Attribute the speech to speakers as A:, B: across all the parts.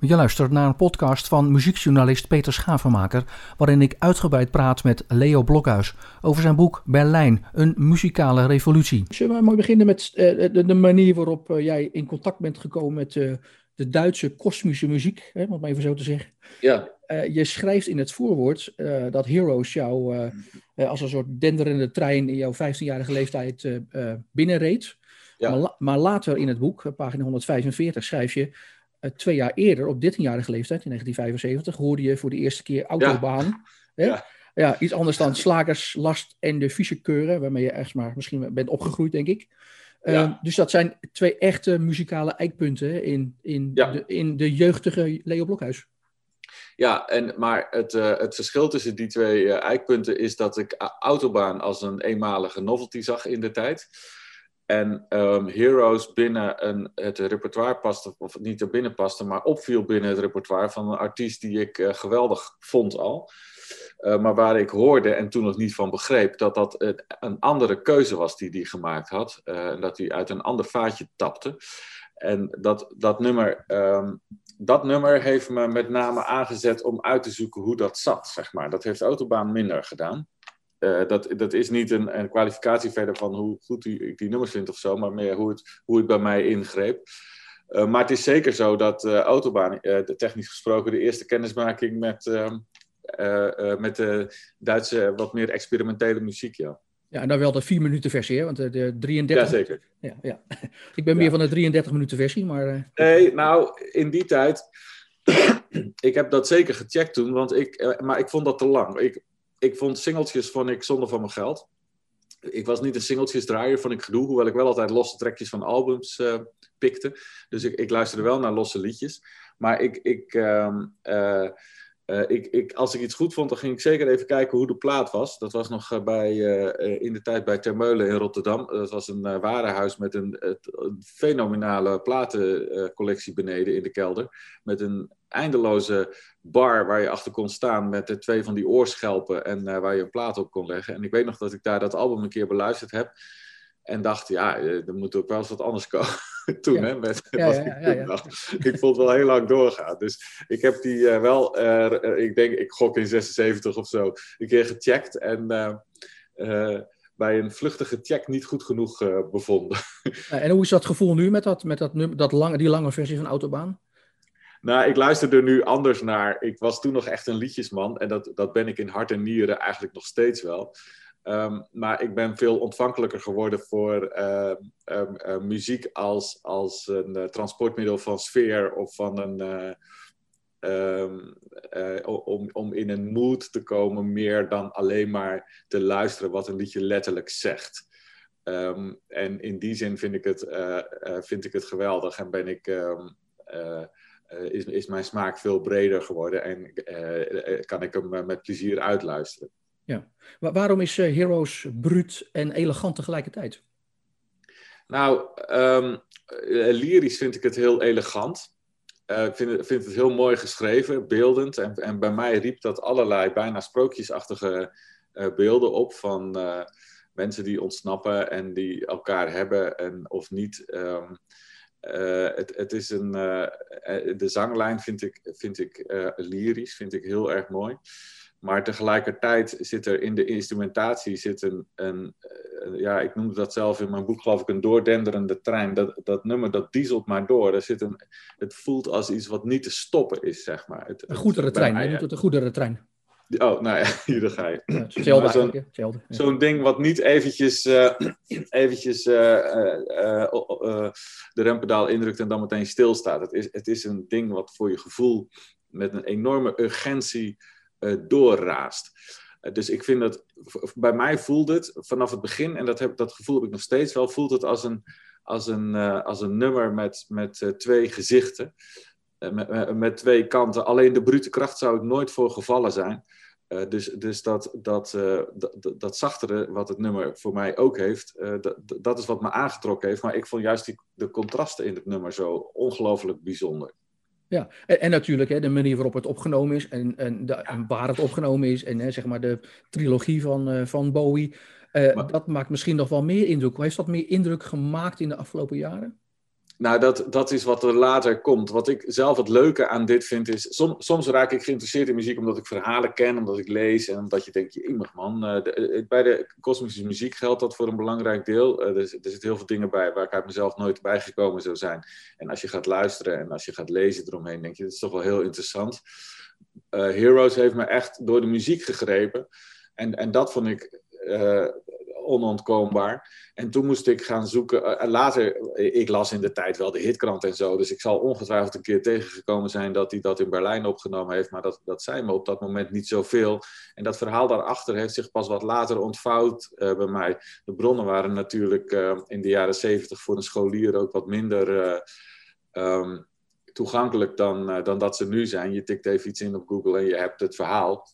A: Je luistert naar een podcast van muziekjournalist Peter Schavenmaker, waarin ik uitgebreid praat met Leo Blokhuis over zijn boek Berlijn, een muzikale revolutie. Zullen we mooi beginnen met uh, de, manier waarop uh, jij in contact bent gekomen met uh, de Duitse kosmische muziek, hè, om het maar even zo te zeggen.
B: Ja.
A: je schrijft in het voorwoord dat Heroes jou als een soort denderende trein in jouw 15-jarige leeftijd binnenreed. Ja. Maar, maar, later in het boek, pagina 145, schrijf je twee jaar eerder, op 13-jarige leeftijd, in 1975, hoorde je voor de eerste keer autobaan. Ja. Hè? Ja. ja. iets anders dan slagers, last en de vieze waarmee je echt maar misschien bent opgegroeid, denk ik. Uh, dus dat zijn twee echte muzikale eikpunten in, in, de, in de jeugdige Leo Blokhuis.
B: Ja, en, maar het, uh, het verschil tussen die twee uh, eikpunten is dat ik Autobaan als een eenmalige novelty zag in de tijd. En um, Heroes binnen een, het repertoire paste, of niet er binnen paste, maar opviel binnen het repertoire van een artiest die ik uh, geweldig vond al. Uh, maar waar ik hoorde en toen nog niet van begreep dat dat een andere keuze was die hij gemaakt had. Uh, en dat hij uit een ander vaatje tapte. En dat, dat, nummer, um, dat nummer heeft me met name aangezet om uit te zoeken hoe dat zat, zeg maar. Dat heeft Autobaan minder gedaan. Uh, dat, dat is niet een, een kwalificatie verder van hoe goed die, ik die nummers vind of zo, maar meer hoe het, hoe het bij mij ingreep. Uh, maar het is zeker zo dat uh, Autobaan, de, technisch gesproken, de eerste kennismaking met, ehm, met de Duitse wat meer experimentele muziek, ja.
A: Ja, en dan wel de 4 minuten versie, hè? want de, de 33...
B: Ja, zeker.
A: Ja, ja. Ik ben meer van de 33 minuten versie, maar...
B: Nee, nou, in die tijd... ik heb dat zeker gecheckt toen, want ik, maar ik vond dat te lang. Ik, ik vond singeltjes vond ik zonder van mijn geld. Ik was niet een singeltjesdraaier, vond ik gedoe. Hoewel ik wel altijd losse trekjes van albums uh, pikte. Dus ik, ik, luisterde wel naar losse liedjes. Maar ik, ik, uh, uh, ik, ik, als ik iets goed vond, dan ging ik zeker even kijken hoe de plaat was. Dat was nog bij, in de tijd bij Termeulen in Rotterdam. Dat was een warenhuis met een, een fenomenale platencollectie beneden in de kelder. Met een eindeloze bar waar je achter kon staan met twee van die oorschelpen en uh, waar je een plaat op kon leggen. En ik weet nog dat ik daar dat album een keer beluisterd heb en dacht, ja, er moet ook wel eens wat anders komen. Toen, ja. hè, met ja, wat ja, ik dacht. Ik vond het wel heel lang doorgaan. Dus ik heb die uh, wel, uh, ik denk, ik gok in 76 of zo, een keer gecheckt en bij een vluchtige check niet goed genoeg bevonden.
A: En hoe is dat gevoel nu met, dat, met dat, dat lange, die lange versie van Autobaan?
B: Nou, ik luister er nu anders naar. Ik was toen nog echt een liedjesman. En dat, dat ben ik in hart en nieren eigenlijk nog steeds wel. Um, maar ik ben veel ontvankelijker geworden voor uh, um, uh, muziek als, als een uh, transportmiddel van sfeer of van een. Um, om, om in een mood te komen, meer dan alleen maar te luisteren wat een liedje letterlijk zegt. en in die zin vind ik het, vind ik het geweldig en ben ik is, is mijn smaak veel breder geworden en kan ik hem met plezier uitluisteren.
A: Ja. Maar waarom is Heroes bruut en elegant tegelijkertijd?
B: Nou, um, lyrisch vind ik het heel elegant. Ik vind, vind, het heel mooi geschreven, beeldend. En, en, bij mij riep dat allerlei bijna sprookjesachtige beelden op van mensen die ontsnappen en die elkaar hebben en of niet. Uh, het, het, is een, de zanglijn vind ik, vind ik lyrisch, vind ik heel erg mooi. Maar tegelijkertijd zit er in de instrumentatie zit een, een ja, ik noemde dat zelf in mijn boek geloof ik, een doordenderende trein. Dat, dat nummer dat dieselt maar door. Er zit een, het voelt als iets wat niet te stoppen is, zeg maar. Het,
A: een goedere trein, je noemt het een goedere trein.
B: Oh, nou ja, hier ga je.
A: hetzelfde Zo'n
B: ja. zo ding wat niet eventjes, uh, eventjes uh, uh, de rempedaal indrukt en dan meteen stilstaat. Het is, het is een ding wat voor je gevoel met een enorme urgentie doorraast. dus ik vind dat, bij mij voelt het vanaf het begin, en dat, heb, dat gevoel heb ik nog steeds wel, voelt het als een, als een, als een nummer met, met twee gezichten. Met, met, twee kanten. Alleen de brute kracht zou ik nooit voor gevallen zijn. Dus dus dat, dat, dat, zachtere, wat het nummer voor mij ook heeft, dat, dat is wat me aangetrokken heeft. Maar ik vond juist die, de contrasten in het nummer zo ongelooflijk bijzonder.
A: Ja, en, en natuurlijk hè, de manier waarop het opgenomen is en, en, de, en waar het opgenomen is. En hè, zeg maar de trilogie van, van Bowie. Maar, dat maakt misschien nog wel meer indruk. Heeft dat meer indruk gemaakt in de afgelopen jaren?
B: Nou, dat, dat is wat er later komt. Wat ik zelf het leuke aan dit vind is... soms raak ik geïnteresseerd in muziek omdat ik verhalen ken, omdat ik lees en omdat je denkt, iemand man. Uh, bij de kosmische muziek geldt dat voor een belangrijk deel. Er, er zitten heel veel dingen bij waar ik uit mezelf nooit bijgekomen zou zijn. En als je gaat luisteren en als je gaat lezen eromheen, denk je, dat is toch wel heel interessant. Heroes heeft me echt door de muziek gegrepen. En, en dat vond ik onontkoombaar. En toen moest ik gaan zoeken. Uh, later, ik las in de tijd wel de hitkrant en zo. Dus ik zal ongetwijfeld een keer tegengekomen zijn dat hij dat in Berlijn opgenomen heeft. Maar dat, dat zei me op dat moment niet zoveel. En dat verhaal daarachter heeft zich pas wat later ontvouwd uh, bij mij. De bronnen waren natuurlijk in de jaren zeventig voor een scholier ook wat minder. Um, toegankelijk dan, dan dat ze nu zijn. Je tikt even iets in op Google en je hebt het verhaal.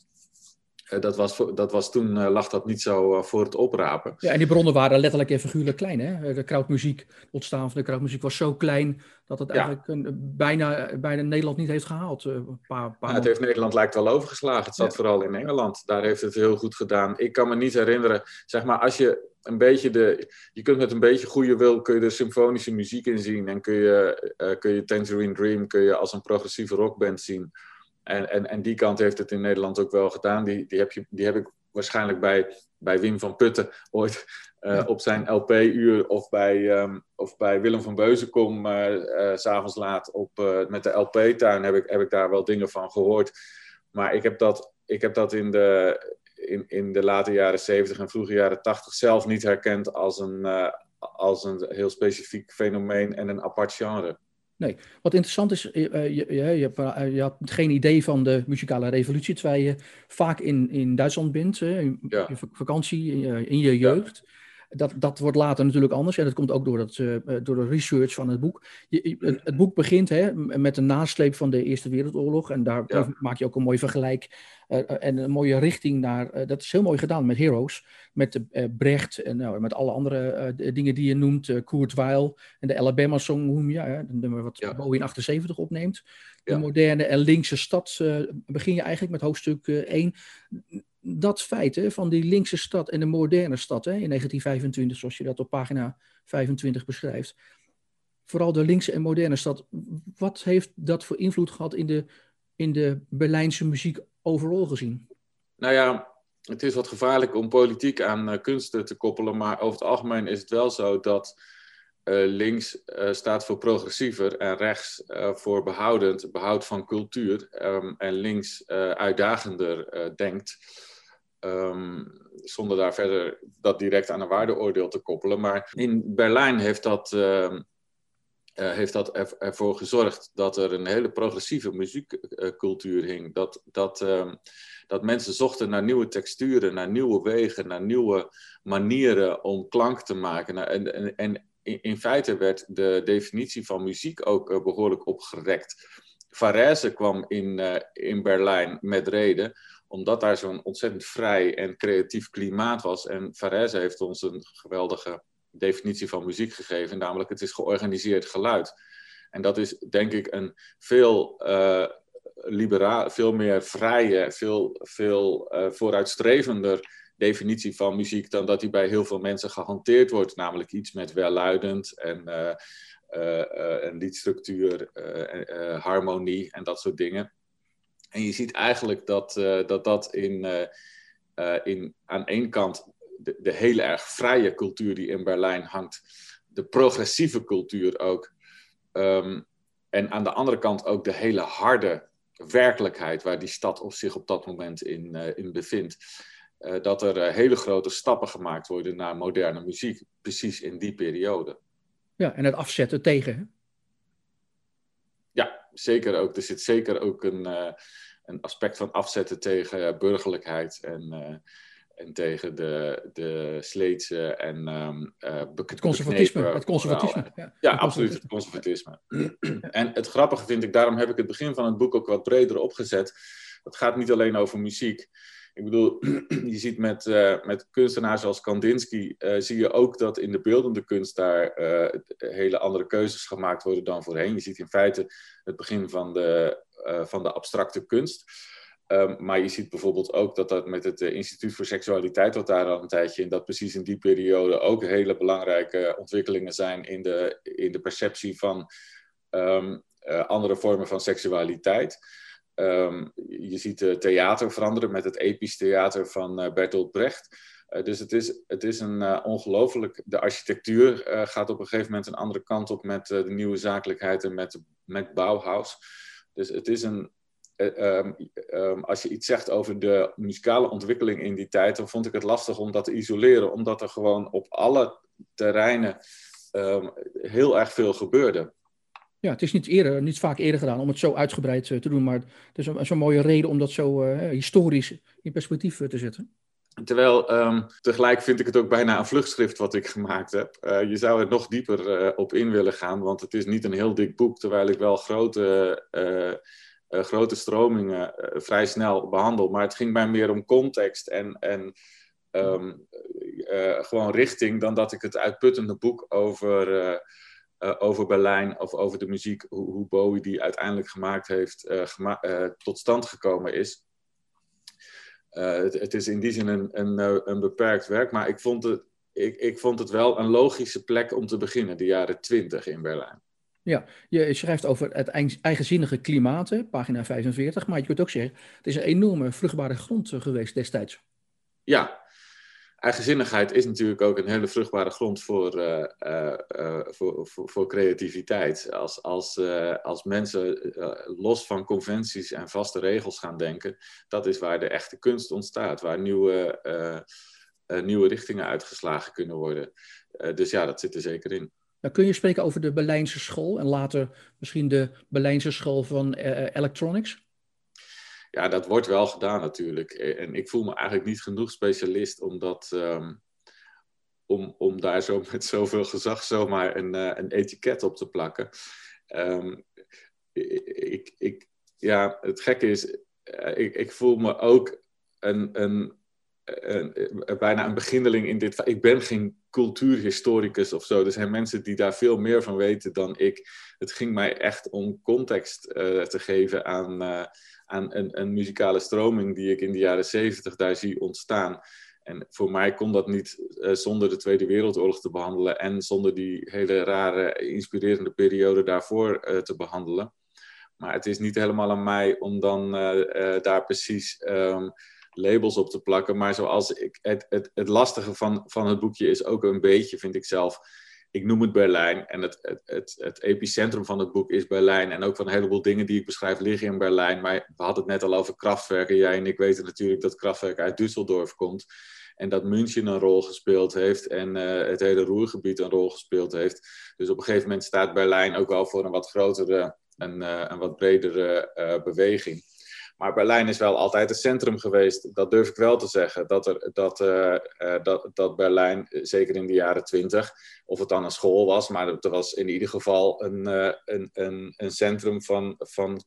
B: Eh, dat, was, dat was toen uh, lag dat niet zo uh, voor het oprapen.
A: Ja, en die bronnen waren letterlijk en figuurlijk klein. Hè? De krautmuziek, het ontstaan van de krautmuziek was zo klein dat het eigenlijk een, bijna, bijna Nederland niet heeft gehaald. Een paar,
B: paar ja, het heeft Nederland lijkt wel overgeslagen. Het zat vooral in Engeland. Daar heeft het heel goed gedaan. Ik kan me niet herinneren, zeg maar, als je een beetje de. Je kunt met een beetje goede wil kun je de symfonische muziek inzien. En kun je, kun je Tangerine Dream kun je als een progressieve rockband zien. En, en, en die kant heeft het in Nederland ook wel gedaan. Die, die, heb, je, die heb ik waarschijnlijk bij, bij Wim van Putten ooit uh, op zijn LP-uur of bij, um, of bij Willem van Beuzenkom uh, uh, s'avonds laat op, met de LP-tuin heb ik, heb ik daar wel dingen van gehoord. Maar ik heb dat, ik heb dat in, de, in, in de late jaren 70 en vroege jaren 80 zelf niet herkend als een, als een heel specifiek fenomeen en een apart genre.
A: Nee, wat interessant is, uh, je, je, je, hebt, uh, je, had geen idee van de muzikale revolutie, terwijl je vaak in, in Duitsland bent, in ja. je vakantie, in je, in je jeugd. Ja. Dat, dat wordt later natuurlijk anders. En dat komt ook door, dat, uh, door de research van het boek. Je, het, het, boek begint hè, met de nasleep van de Eerste Wereldoorlog. En daar ja. maak je ook een mooi vergelijk uh, en een mooie richting naar. Dat is heel mooi gedaan met Heroes. Met Brecht en nou, met alle andere dingen die je noemt. Kurt Weill en de Alabama Song, ja, hè, nummer wat ja. Bowie in 78 opneemt. De ja. moderne en linkse stad begin je eigenlijk met hoofdstuk 1 dat feit hè, van die linkse stad en de moderne stad hè, in 1925, zoals je dat op pagina 25 beschrijft. Vooral de linkse en moderne stad. Wat heeft dat voor invloed gehad in de, in de Berlijnse muziek overal gezien?
B: Nou ja, het is wat gevaarlijk om politiek aan uh, kunsten te koppelen, maar over het algemeen is het wel zo dat uh, links uh, staat voor progressiever en rechts voor behoudend, behoud van cultuur um, en links uitdagender denkt. Um, zonder daar verder dat direct aan een waardeoordeel te koppelen. Maar in Berlijn heeft dat, uh, uh, heeft dat er, ervoor gezorgd dat er een hele progressieve muziekcultuur hing. Dat, dat, uh, dat mensen zochten naar nieuwe texturen, naar nieuwe wegen, naar nieuwe manieren om klank te maken. En, en, en in feite werd de definitie van muziek ook eh, behoorlijk opgerekt. Varese kwam in, uh, in Berlijn met reden omdat daar zo'n ontzettend vrij en creatief klimaat was. En Varese heeft ons een geweldige definitie van muziek gegeven, namelijk het is georganiseerd geluid. En dat is denk ik een veel, uh, veel meer vrije, veel, veel uh, vooruitstrevender definitie van muziek dan dat die bij heel veel mensen gehanteerd wordt. Namelijk iets met welluidend en, uh, en liedstructuur, harmonie en dat soort dingen. En je ziet eigenlijk dat uh, dat, dat in, uh, in, aan één kant de, hele erg vrije cultuur die in Berlijn hangt, de progressieve cultuur ook. Um, en aan de andere kant ook de hele harde werkelijkheid waar die stad op zich op dat moment in, in bevindt. dat er hele grote stappen gemaakt worden naar moderne muziek, precies in die periode.
A: Ja, en het afzetten tegen.
B: Zeker ook. Er zit zeker ook een, uh, een aspect van afzetten tegen burgerlijkheid en, uh, en tegen de, de sleetse en um,
A: het conservatisme. Het conservatisme.
B: Ja, ja het absoluut, het conservatisme. en het grappige vind ik, daarom heb ik het begin van het boek ook wat breder opgezet. Het gaat niet alleen over muziek. Ik bedoel, je ziet met, uh, met kunstenaars als Kandinsky, uh, zie je ook dat in de beeldende kunst daar uh, hele andere keuzes gemaakt worden dan voorheen. Je ziet in feite het begin van de, van de abstracte kunst. Ehm, maar je ziet bijvoorbeeld ook dat dat met het Instituut voor Seksualiteit, wat daar al een tijdje in, dat precies in die periode ook hele belangrijke ontwikkelingen zijn in de, in de perceptie van um, andere vormen van seksualiteit. Um, je ziet theater veranderen met het episch theater van Bertolt Brecht. Uh, dus het is, het is een uh, ongelooflijk. De architectuur uh, gaat op een gegeven moment een andere kant op met de nieuwe zakelijkheid en met, met Bauhaus. Dus het is een. Um, um, als je iets zegt over de muzikale ontwikkeling in die tijd, dan vond ik het lastig om dat te isoleren, omdat er gewoon op alle terreinen heel erg veel gebeurde.
A: Ja, het is niet, eerder, niet vaak eerder gedaan om het zo uitgebreid te doen, maar het is een mooie reden om dat zo historisch in perspectief te zetten.
B: Terwijl um, tegelijk vind ik het ook bijna een vluchtschrift wat ik gemaakt heb. Je zou er nog dieper op in willen gaan, want het is niet een heel dik boek, terwijl ik wel grote, grote stromingen vrij snel behandel. Maar het ging mij meer om context en, en um, gewoon richting dan dat ik het uitputtende boek over, over Berlijn of over de muziek, hoe, hoe Bowie die uiteindelijk gemaakt heeft, gema tot stand gekomen is. Het, het, is in die zin een, een, eh, een beperkt werk, maar ik vond, het, ik, ik vond het wel een logische plek om te beginnen, de jaren twintig in Berlijn.
A: Ja, je schrijft over het eigenzinnige klimaat, pagina 45, maar je kunt ook zeggen, het is een enorme vruchtbare grond eh, geweest destijds.
B: Ja, eigenzinnigheid is natuurlijk ook een hele vruchtbare grond voor, uh, uh, voor, voor, voor, creativiteit. Als, als, als mensen los van conventies en vaste regels gaan denken, dat is waar de echte kunst ontstaat, waar nieuwe, nieuwe richtingen uitgeslagen kunnen worden. dus ja, dat zit er zeker in.
A: Dan kun je spreken over de Berlijnse school en later misschien de Berlijnse school van electronics?
B: Ja, dat wordt wel gedaan natuurlijk. En ik voel me eigenlijk niet genoeg specialist om, dat, um, om, om daar zo met zoveel gezag zomaar een, uh, een etiket op te plakken. Um, ik, ik, ja, het gekke is, uh, ik, ik voel me ook een, een, een, bijna een beginneling in dit. Ik ben geen cultuurhistoricus of zo. Er zijn mensen die daar veel meer van weten dan ik. Het ging mij echt om context te geven aan aan een, een muzikale stroming die ik in de jaren zeventig daar zie ontstaan. En voor mij kon dat niet uh, zonder de Tweede Wereldoorlog te behandelen en zonder die hele rare, inspirerende periode daarvoor uh, te behandelen. Maar het is niet helemaal aan mij om dan uh, daar precies um, labels op te plakken. Maar zoals ik, het, het, het lastige van, van het boekje is ook een beetje, vind ik zelf, ik noem het Berlijn. En het, het, het, epicentrum van het boek is Berlijn. En ook van een heleboel dingen die ik beschrijf liggen in Berlijn. Maar we hadden het net al over krachtwerken. Jij en ik weten natuurlijk dat krachtwerk uit Düsseldorf komt. En dat München een rol gespeeld heeft. En uh, het hele Roergebied een rol gespeeld heeft. Dus op een gegeven moment staat Berlijn ook wel voor een wat grotere en uh, een wat bredere uh, beweging. Maar Berlijn is wel altijd het centrum geweest. Dat durf ik wel te zeggen. Dat, er, dat, uh, uh, dat, dat Berlijn, zeker in de jaren twintig, of het dan een school was, maar het was in ieder geval een, uh, een, een, een centrum van, van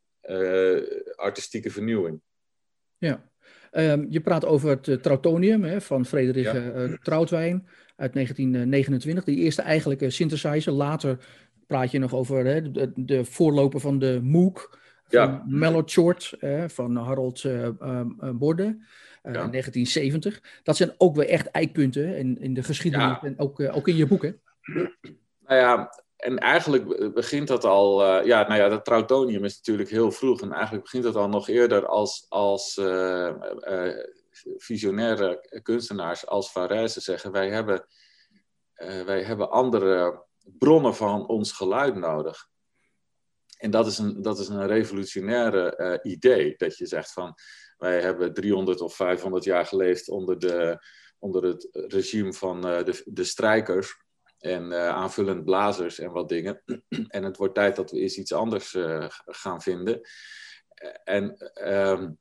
B: artistieke vernieuwing.
A: Ja. Um, je praat over het Trautonium hè, van Frederik ja. Troutwijn uit 1929. Die eerste eigenlijke synthesizer. Later praat je nog over hè, de, de voorloper van de Moog ja. Mellowshort Short eh, van Harold uh, uh, Borde. Ja. 1970. Dat zijn ook weer echt eikpunten in, in de geschiedenis ja. en ook, ook in je boeken.
B: Nou ja, en eigenlijk begint dat al, uh, ja, nou ja, dat Trautonium is natuurlijk heel vroeg. En eigenlijk begint dat al nog eerder als, als visionaire kunstenaars als Varese zeggen: wij hebben, wij hebben andere bronnen van ons geluid nodig. En dat is een, dat is een revolutionaire uh, idee. Dat je zegt van wij hebben 300 of 500 jaar geleefd onder, de, onder het regime van uh, de, de strijkers. En uh, aanvullend blazers en wat dingen. en het wordt tijd dat we eens iets anders gaan vinden. En um,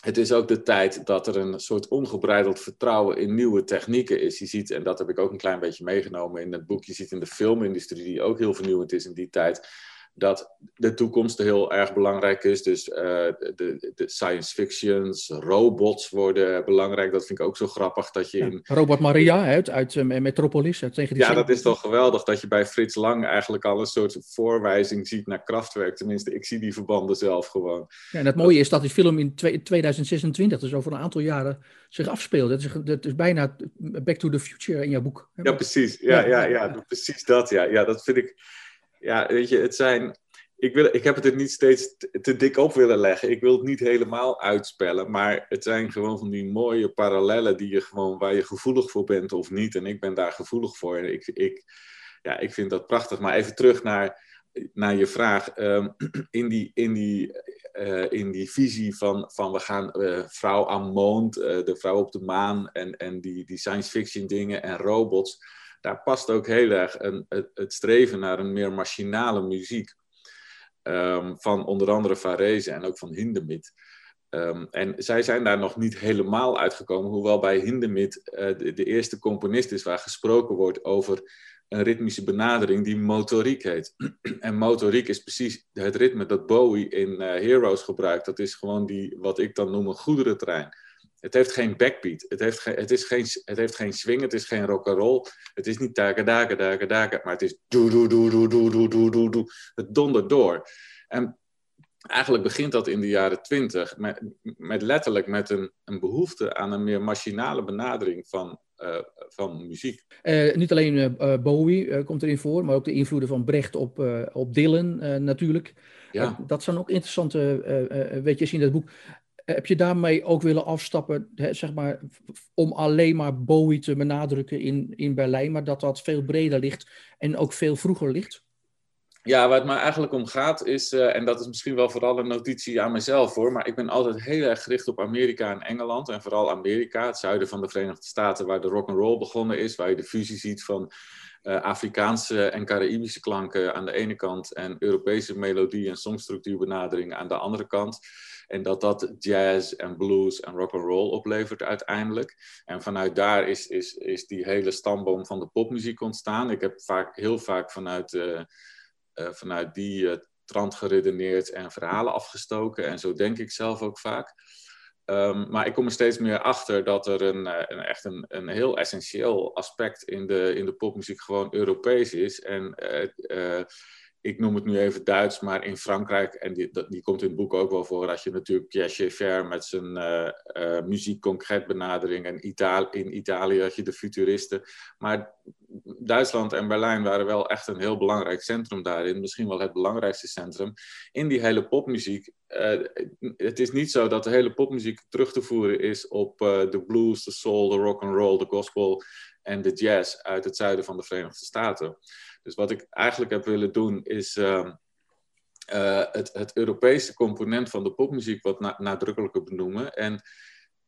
B: het is ook de tijd dat er een soort ongebreideld vertrouwen in nieuwe technieken is. Je ziet, en dat heb ik ook een klein beetje meegenomen in het boek, je ziet in de filmindustrie, die ook heel vernieuwend is in die tijd, dat de toekomst heel erg belangrijk is. Dus uh, de, de, science fictions, robots worden belangrijk. Dat vind ik ook zo grappig dat je in...
A: Robot Maria uit, uit uh, Metropolis. Uit tegen
B: die ja, dat is toch geweldig dat je bij Frits Lang eigenlijk al een soort voorwijzing ziet naar Kraftwerk. Tenminste, ik zie die verbanden zelf gewoon.
A: Ja, en het mooie is dat die film in 2026, dus over een aantal jaren, zich afspeelt. Het is, het is bijna Back to the Future in jouw boek.
B: Ja, precies. Ja, ja, ja, ja precies dat. Ja. ja, dat vind ik ja, weet je, het zijn. Ik, wil, ik heb het er niet steeds te, dik op willen leggen. Ik wil het niet helemaal uitspellen. Maar het zijn gewoon van die mooie parallellen die je gewoon, waar je gevoelig voor bent of niet. En ik ben daar gevoelig voor. En ik, ik, ja, ik vind dat prachtig. Maar even terug naar, naar je vraag. Ehm, in, die, in, die, uh, in die visie van, van we gaan uh, vrouw aan mond, uh, de vrouw op de maan en, en die, die science fiction dingen en robots daar past ook heel erg een, het, streven naar een meer machinale muziek. Um, van onder andere Varese en ook van Hindemith. Um, en zij zijn daar nog niet helemaal uitgekomen, hoewel bij Hindemith uh, de, eerste componist is waar gesproken wordt over een ritmische benadering die motoriek heet. en motoriek is precies het ritme dat Bowie in uh, Heroes gebruikt. Dat is gewoon die, wat ik dan noem een goederentrein. Het heeft geen backbeat. Het heeft, geen, het, is geen, het heeft geen swing. Het is geen rock and roll. Het is niet daken, daken, daken, daken. Maar het is doe, doe, doe, doe, doe, doe, doe, doe, doe. Het dondert door. En eigenlijk begint dat in de jaren twintig. Met, met letterlijk met een, een behoefte aan een meer machinale benadering van, uh, van muziek.
A: Uh, niet alleen uh, Bowie komt erin voor, maar ook de invloeden van Brecht op, op Dylan natuurlijk. Ja. dat zijn ook interessante weetjes in dat boek. Heb je daarmee ook willen afstappen, hè, zeg maar, om alleen maar Bowie te benadrukken in, in Berlijn, maar dat dat veel breder ligt en ook veel vroeger ligt?
B: Ja, waar het me eigenlijk om gaat is, uh, en dat is misschien wel vooral een notitie aan mezelf hoor, maar ik ben altijd heel erg gericht op Amerika en Engeland. En vooral Amerika, het zuiden van de Verenigde Staten, waar de rock and roll begonnen is, waar je de fusie ziet van uh, Afrikaanse en Caraïbische klanken aan de ene kant en Europese melodie- en songstructuurbenadering aan de andere kant. En dat dat jazz en blues en rock and roll oplevert uiteindelijk. En vanuit daar is, is, is die hele stamboom van de popmuziek ontstaan. Ik heb vaak, heel vaak vanuit, uh, uh, vanuit die uh, trant geredeneerd en verhalen afgestoken. En zo denk ik zelf ook vaak. Um, maar ik kom er steeds meer achter dat er een, een echt een, een heel essentieel aspect in de, in de popmuziek gewoon Europees is. En ik noem het nu even Duits, maar in Frankrijk, en die, die komt in het boek ook wel voor, had je natuurlijk Pierre Schaeffer met zijn uh, uh, muziek benadering. En in Italië had je de futuristen. Maar Duitsland en Berlijn waren wel echt een heel belangrijk centrum daarin. Misschien wel het belangrijkste centrum. In die hele popmuziek. Uh, het is niet zo dat de hele popmuziek terug te voeren is op de blues, de soul, de rock and roll, de gospel en de jazz uit het zuiden van de Verenigde Staten. Dus wat ik eigenlijk heb willen doen is uh, uh, het, het, Europese component van de popmuziek wat na nadrukkelijker benoemen. En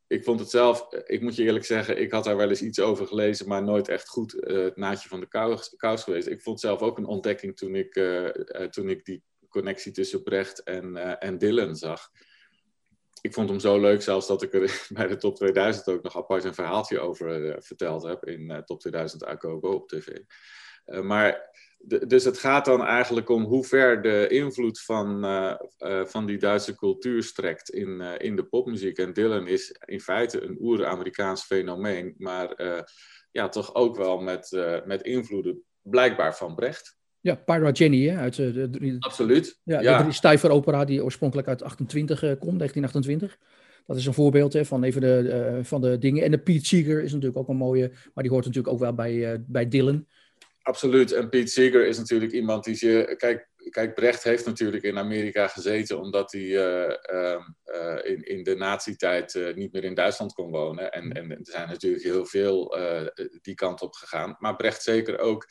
B: ik vond het zelf, ik moet je eerlijk zeggen, ik had daar wel eens iets over gelezen, maar nooit echt goed uh, het naadje van de kous, geweest. Ik vond het zelf ook een ontdekking toen ik, toen ik die connectie tussen Brecht en, en Dylan zag ik vond hem zo leuk zelfs dat ik er bij de top 2000 ook nog apart een verhaaltje over verteld heb in top 2000 Akobo op tv. Uh, maar dus het gaat dan eigenlijk om hoe ver de invloed van, van die Duitse cultuur strekt in, in de popmuziek. En Dylan is in feite een oer-Amerikaans fenomeen, maar ja, toch ook wel met, met invloeden blijkbaar van Brecht.
A: Ja, Pyra Jenny hè, uit de,
B: de, Absoluut.
A: Ja, ja. de opera die oorspronkelijk uit 28 uh, komt, 1928. Dat is een voorbeeld hè, van even de, van de dingen. En de Pete Seeger is natuurlijk ook een mooie, maar die hoort natuurlijk ook wel bij, bij Dylan.
B: Absoluut. En Pete Seeger is natuurlijk iemand die je. Kijk, kijk, Brecht heeft natuurlijk in Amerika gezeten omdat hij uh, in, in de nazi-tijd niet meer in Duitsland kon wonen. En, en er zijn natuurlijk heel veel die kant op gegaan. Maar Brecht zeker ook.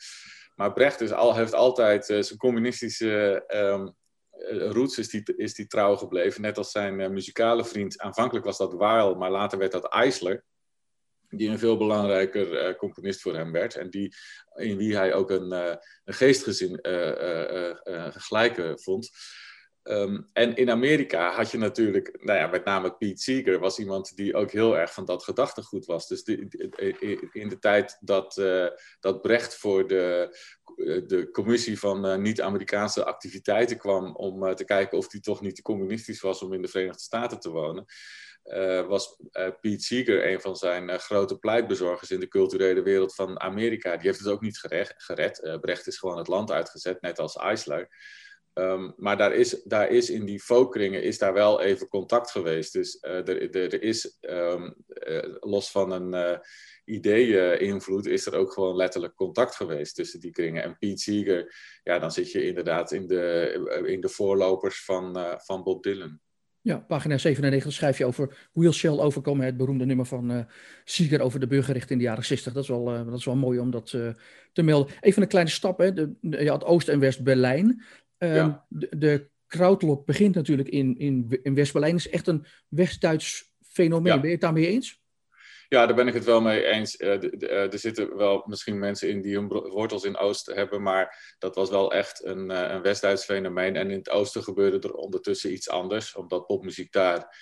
B: Maar Brecht is al, heeft altijd zijn communistische um, roots is die, is die trouw gebleven. Net als zijn muzikale vriend. Aanvankelijk was dat Weil, maar later werd dat Eisler. Die een veel belangrijker uh, componist voor hem werd. En die, in wie hij ook een, een geestgezin gelijke vond. Um, en in Amerika had je natuurlijk, nou ja, met name Pete Seeger was iemand die ook heel erg van dat gedachtegoed was. Dus in de tijd dat, uh, dat Brecht voor de de commissie van niet-Amerikaanse activiteiten kwam om te kijken of die toch niet te communistisch was om in de Verenigde Staten te wonen. Was Pete Seeger een van zijn grote pleitbezorgers in de culturele wereld van Amerika. Die heeft het ook niet gered. Brecht is gewoon het land uitgezet, net als Eisler. Ehm, maar daar is, daar is in die folkringen is daar wel even contact geweest. Dus uh, er, er, is, ehm, eh, los van een uh, idee-invloed, is er ook gewoon letterlijk contact geweest tussen die kringen. En Pete Seeger, ja, dan zit je inderdaad in de, in de voorlopers van, van Bob Dylan.
A: Ja, pagina 97 schrijf je over Wheel Shell overkomen, het beroemde nummer van uh, Sieger over de burgerrechten in de jaren 60. Dat is wel, dat is wel mooi om dat te melden. Even een kleine stap, hè. De, je had Oost- en West-Berlijn. Ehm, de, de krautlok begint natuurlijk in, in, in West-Berlijn. is echt een West-Duits fenomeen. Ben je het daarmee eens?
B: Ja, daar ben ik het wel mee eens. Uh, er zitten wel misschien mensen in die hun wortels in Oost hebben, maar dat was wel echt een, uh, een West-Duits fenomeen. En in het Oosten gebeurde er ondertussen iets anders, omdat popmuziek daar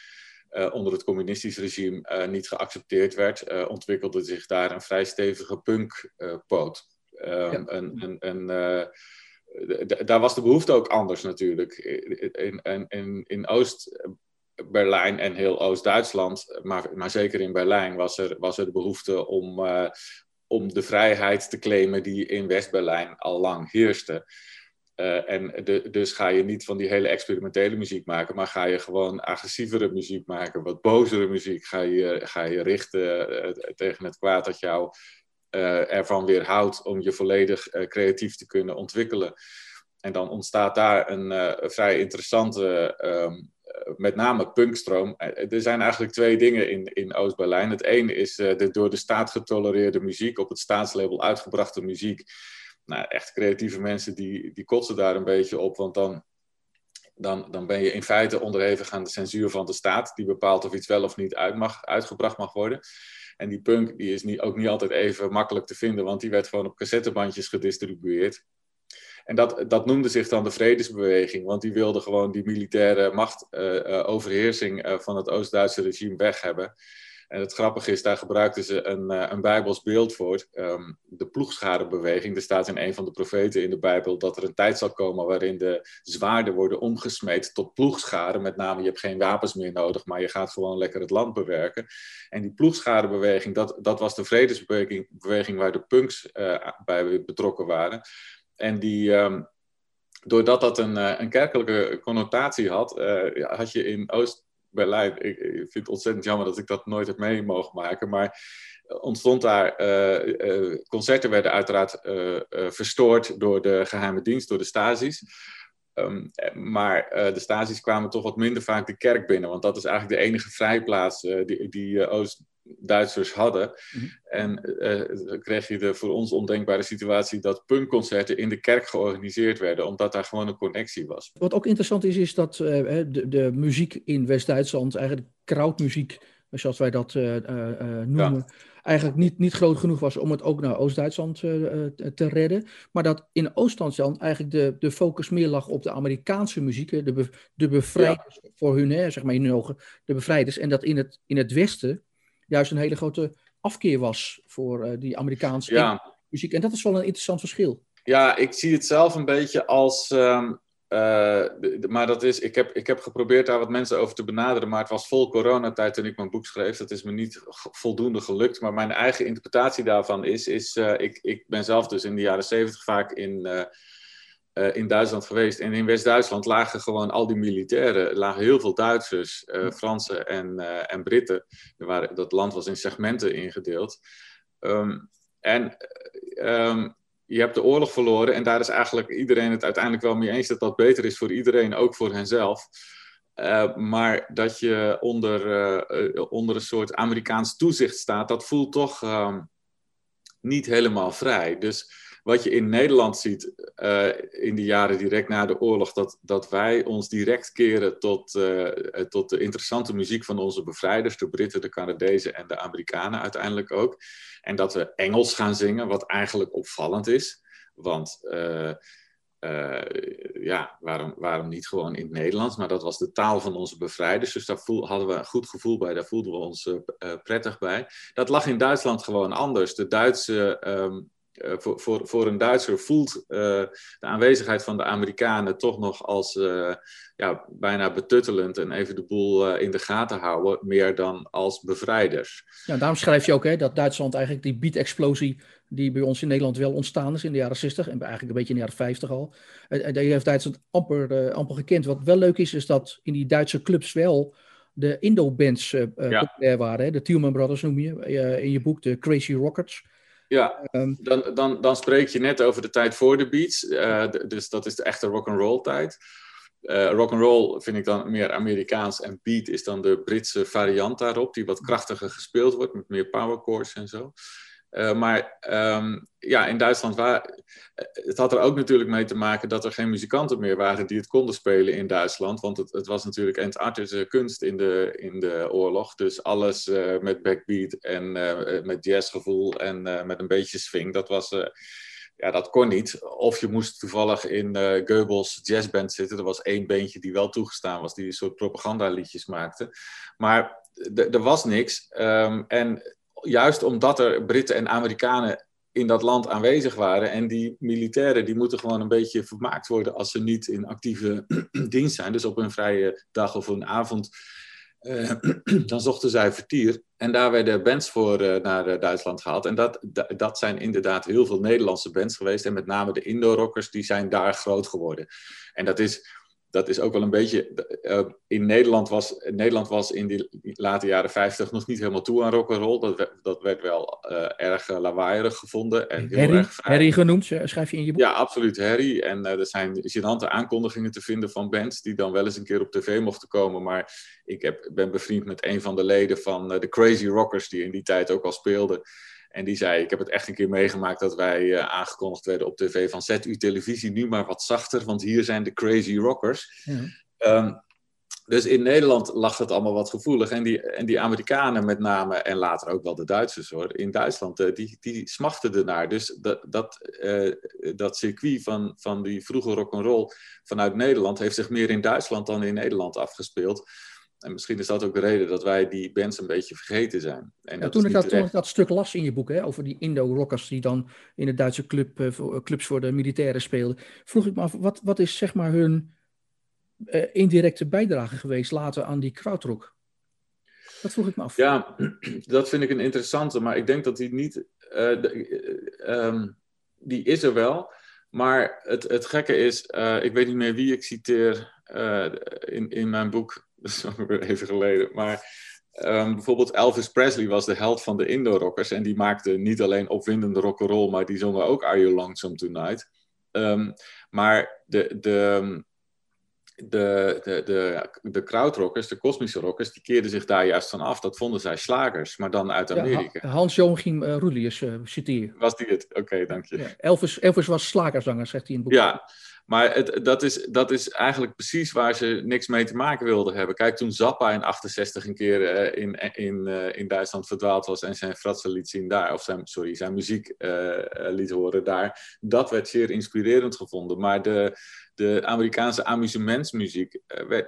B: onder het communistisch regime niet geaccepteerd werd, ontwikkelde zich daar een vrij stevige punkpoot. Um, ja. Een, een daar was de behoefte ook anders natuurlijk. In, in, in, in Oost-Berlijn en heel Oost-Duitsland, maar, maar zeker in Berlijn, was er, was er de behoefte om, uh, om de vrijheid te claimen die in West-Berlijn al lang heerste. Uh, en de, dus ga je niet van die hele experimentele muziek maken, maar ga je gewoon agressievere muziek maken, wat bozere muziek. Ga je, ga je richten uh, tegen het kwaad dat jou uh, ervan weerhoudt om je volledig creatief te kunnen ontwikkelen. En dan ontstaat daar een vrij interessante, um, met name punkstroom. Er zijn eigenlijk twee dingen in, in Oost-Berlijn. Het ene is de door de staat getolereerde muziek, op het staatslabel uitgebrachte muziek. Nou, echt creatieve mensen die, die kotsen daar een beetje op, want dan dan, dan ben je in feite onderhevig aan de censuur van de staat, die bepaalt of iets wel of niet uit mag, uitgebracht mag worden. En die punk die is niet, ook niet altijd even makkelijk te vinden, want die werd gewoon op cassettebandjes gedistribueerd. En dat, dat noemde zich dan de vredesbeweging, want die wilde gewoon die militaire machtoverheersing uh, uh, van het Oost-Duitse regime weg hebben. En het grappige is, daar gebruikten ze een, uh, een Bijbels beeld voor. Um, de ploegscharenbeweging. Er staat in een van de profeten in de Bijbel dat er een tijd zal komen waarin de zwaarden worden omgesmeed tot ploegscharen. Met name, je hebt geen wapens meer nodig, maar je gaat gewoon lekker het land bewerken. En die ploegscharenbeweging, dat, dat was de vredesbeweging beweging waar de punks bij betrokken waren. En die... Um, doordat dat een, een kerkelijke connotatie had, uh, had je in Oost, Berlijn. Ik, vind het ontzettend jammer dat ik dat nooit heb mee mogen maken. Maar ontstond daar. Uh, concerten werden uiteraard verstoord door de geheime dienst, door de Stasi's. Um, maar de Stasi's kwamen toch wat minder vaak de kerk binnen. Want dat is eigenlijk de enige vrijplaats die, die Oost, Duitsers hadden. Mm -hmm. En uh, kreeg je de voor ons ondenkbare situatie dat punkconcerten in de kerk georganiseerd werden, omdat daar gewoon een connectie was.
A: Wat ook interessant is, is dat de, de, muziek in West-Duitsland, eigenlijk krautmuziek, zoals wij dat noemen, ja. Eigenlijk niet, niet groot genoeg was om het ook naar Oost-Duitsland te redden. Maar dat in Oost-Duitsland eigenlijk de, de focus meer lag op de Amerikaanse muziek, de, be, de bevrijders ja. voor hun, hè, zeg maar in hun ogen, de bevrijders. En dat in het, in het Westen juist een hele grote afkeer was voor uh, die Amerikaanse ja. muziek. En dat is wel een interessant verschil.
B: Ja, ik zie het zelf een beetje als. Um, uh, maar dat is, ik heb, ik heb geprobeerd daar wat mensen over te benaderen, maar het was vol coronatijd toen ik mijn boek schreef. Dat is me niet voldoende gelukt. Maar mijn eigen interpretatie daarvan is: is uh, ik, ik ben zelf dus in de jaren zeventig vaak in uh, in Duitsland geweest. En in West-Duitsland lagen gewoon al die militairen, lagen heel veel Duitsers, Fransen en, en Britten. Er waren, dat land was in segmenten ingedeeld. Um, en um, je hebt de oorlog verloren en daar is eigenlijk iedereen het uiteindelijk wel mee eens dat dat beter is voor iedereen, ook voor henzelf. maar dat je onder, onder een soort Amerikaans toezicht staat, dat voelt toch um, niet helemaal vrij. Dus wat je in Nederland ziet uh, in de jaren direct na de oorlog, dat, dat wij ons direct keren tot, uh, tot de interessante muziek van onze bevrijders, de Britten, de Canadezen en de Amerikanen uiteindelijk ook. En dat we Engels gaan zingen, wat eigenlijk opvallend is. Want uh, ja, waarom, waarom niet gewoon in het Nederlands? Maar dat was de taal van onze bevrijders. Dus daar voel, hadden we een goed gevoel bij, daar voelden we ons prettig bij. Dat lag in Duitsland gewoon anders. De Duitse. Uh, voor, voor, voor een Duitser voelt de aanwezigheid van de Amerikanen toch nog als ja, bijna betuttelend en even de boel in de gaten houden, meer dan als bevrijders.
A: Ja, daarom schrijf je ook hè, dat Duitsland eigenlijk die beat-explosie die bij ons in Nederland wel ontstaan is in de jaren 60 en eigenlijk een beetje in de jaren 50 al. En die heeft Duitsland amper, amper gekend. Wat wel leuk is, is dat in die Duitse clubs wel de Indo-bands uh, populair waren. Hè? De Tielman Brothers noem je uh, in je boek, de Crazy Rockets.
B: Ja, um, dan, dan, dan spreek je net over de tijd voor de beats. Uh, dus dat is de echte rock'n'roll tijd. rock'n'roll vind ik dan meer Amerikaans en beat is dan de Britse variant daarop, die wat krachtiger gespeeld wordt met meer power chords en zo. Uh, maar um, ja, in Duitsland waar, eh, het had er ook natuurlijk mee te maken dat er geen muzikanten meer waren die het konden spelen in Duitsland. Want het, het was natuurlijk entartische kunst in de, in de oorlog. Dus alles uh, met backbeat en uh, met jazzgevoel en met een beetje swing, dat was ja, dat kon niet. Of je moest toevallig in uh, Goebbels jazzband zitten. Er was één beentje die wel toegestaan was, die een soort propagandaliedjes maakte. Maar er was niks. Um, en juist omdat er Britten en Amerikanen in dat land aanwezig waren. En die militairen die moeten gewoon een beetje vermaakt worden als ze niet in actieve dienst zijn. Dus op een vrije dag of een avond. Uh, dan zochten zij vertier. En daar werden bands voor uh, naar uh, Duitsland gehaald. En dat, dat zijn inderdaad heel veel Nederlandse bands geweest. En met name de Indo-rockers, die zijn daar groot geworden. En dat is dat is ook wel een beetje. Uh, in Nederland was, Nederland was in die late jaren 50 nog niet helemaal toe aan rock'n'roll. Dat, dat werd wel uh, erg uh, lawaaierig gevonden. En heel
A: Harry,
B: erg
A: Harry genoemd, schrijf je in je boek?
B: Ja, absoluut Harry. En er zijn gênante aankondigingen te vinden van bands die dan wel eens een keer op tv mochten komen. Maar ik heb, ben bevriend met een van de leden van de Crazy Rockers, die in die tijd ook al speelden. En die zei: Ik heb het echt een keer meegemaakt dat wij uh, aangekondigd werden op tv van zet uw televisie nu maar wat zachter, want hier zijn de crazy rockers. Um, dus in Nederland lag het allemaal wat gevoelig. En die, en die Amerikanen met name, en later ook wel de Duitsers hoor, in Duitsland, uh, die, die smachten ernaar. Dus dat, dat, uh, dat circuit van, van die vroege rock'n'roll vanuit Nederland heeft zich meer in Duitsland dan in Nederland afgespeeld. En misschien is dat ook de reden dat wij die bands een beetje vergeten zijn. En
A: dat toen, ik dat, toen ik dat stuk las in je boek, hè, over die Indo-rockers die dan in de Duitse club, uh, voor, clubs voor de militairen speelden, vroeg ik me af, wat, wat is zeg maar hun uh, indirecte bijdrage geweest later aan die krautrock? Dat vroeg ik me af.
B: Ja, dat vind ik een interessante, maar ik denk dat die niet, uh, um, die is er wel. Maar het, het gekke is, ik weet niet meer wie ik citeer in, in mijn boek, dat is alweer even geleden. Maar um, bijvoorbeeld Elvis Presley was de held van de Indo-rockers. En die maakte niet alleen opwindende rock'n'roll, maar die zongen ook Are You Lonesome Tonight. Um, maar de, de, de, de, de, de krautrockers, de kosmische rockers, die keerden zich daar juist van af. Dat vonden zij slagers, maar dan uit Amerika.
A: Ja, Hans-Joachim uh, Rulius uh, citeer.
B: Was die het? Oké, okay, dank je. Ja,
A: Elvis, Elvis was slagerzanger, zegt hij in het
B: boek. Ja, maar het, dat, is, dat is eigenlijk precies waar ze niks mee te maken wilden hebben. Kijk, toen Zappa in 68 een keer uh, in, in, uh, in Duitsland verdwaald was en zijn fratsen zien daar, of zijn, sorry, zijn muziek uh, liet horen daar, dat werd zeer inspirerend gevonden. Maar de, de Amerikaanse amusementsmuziek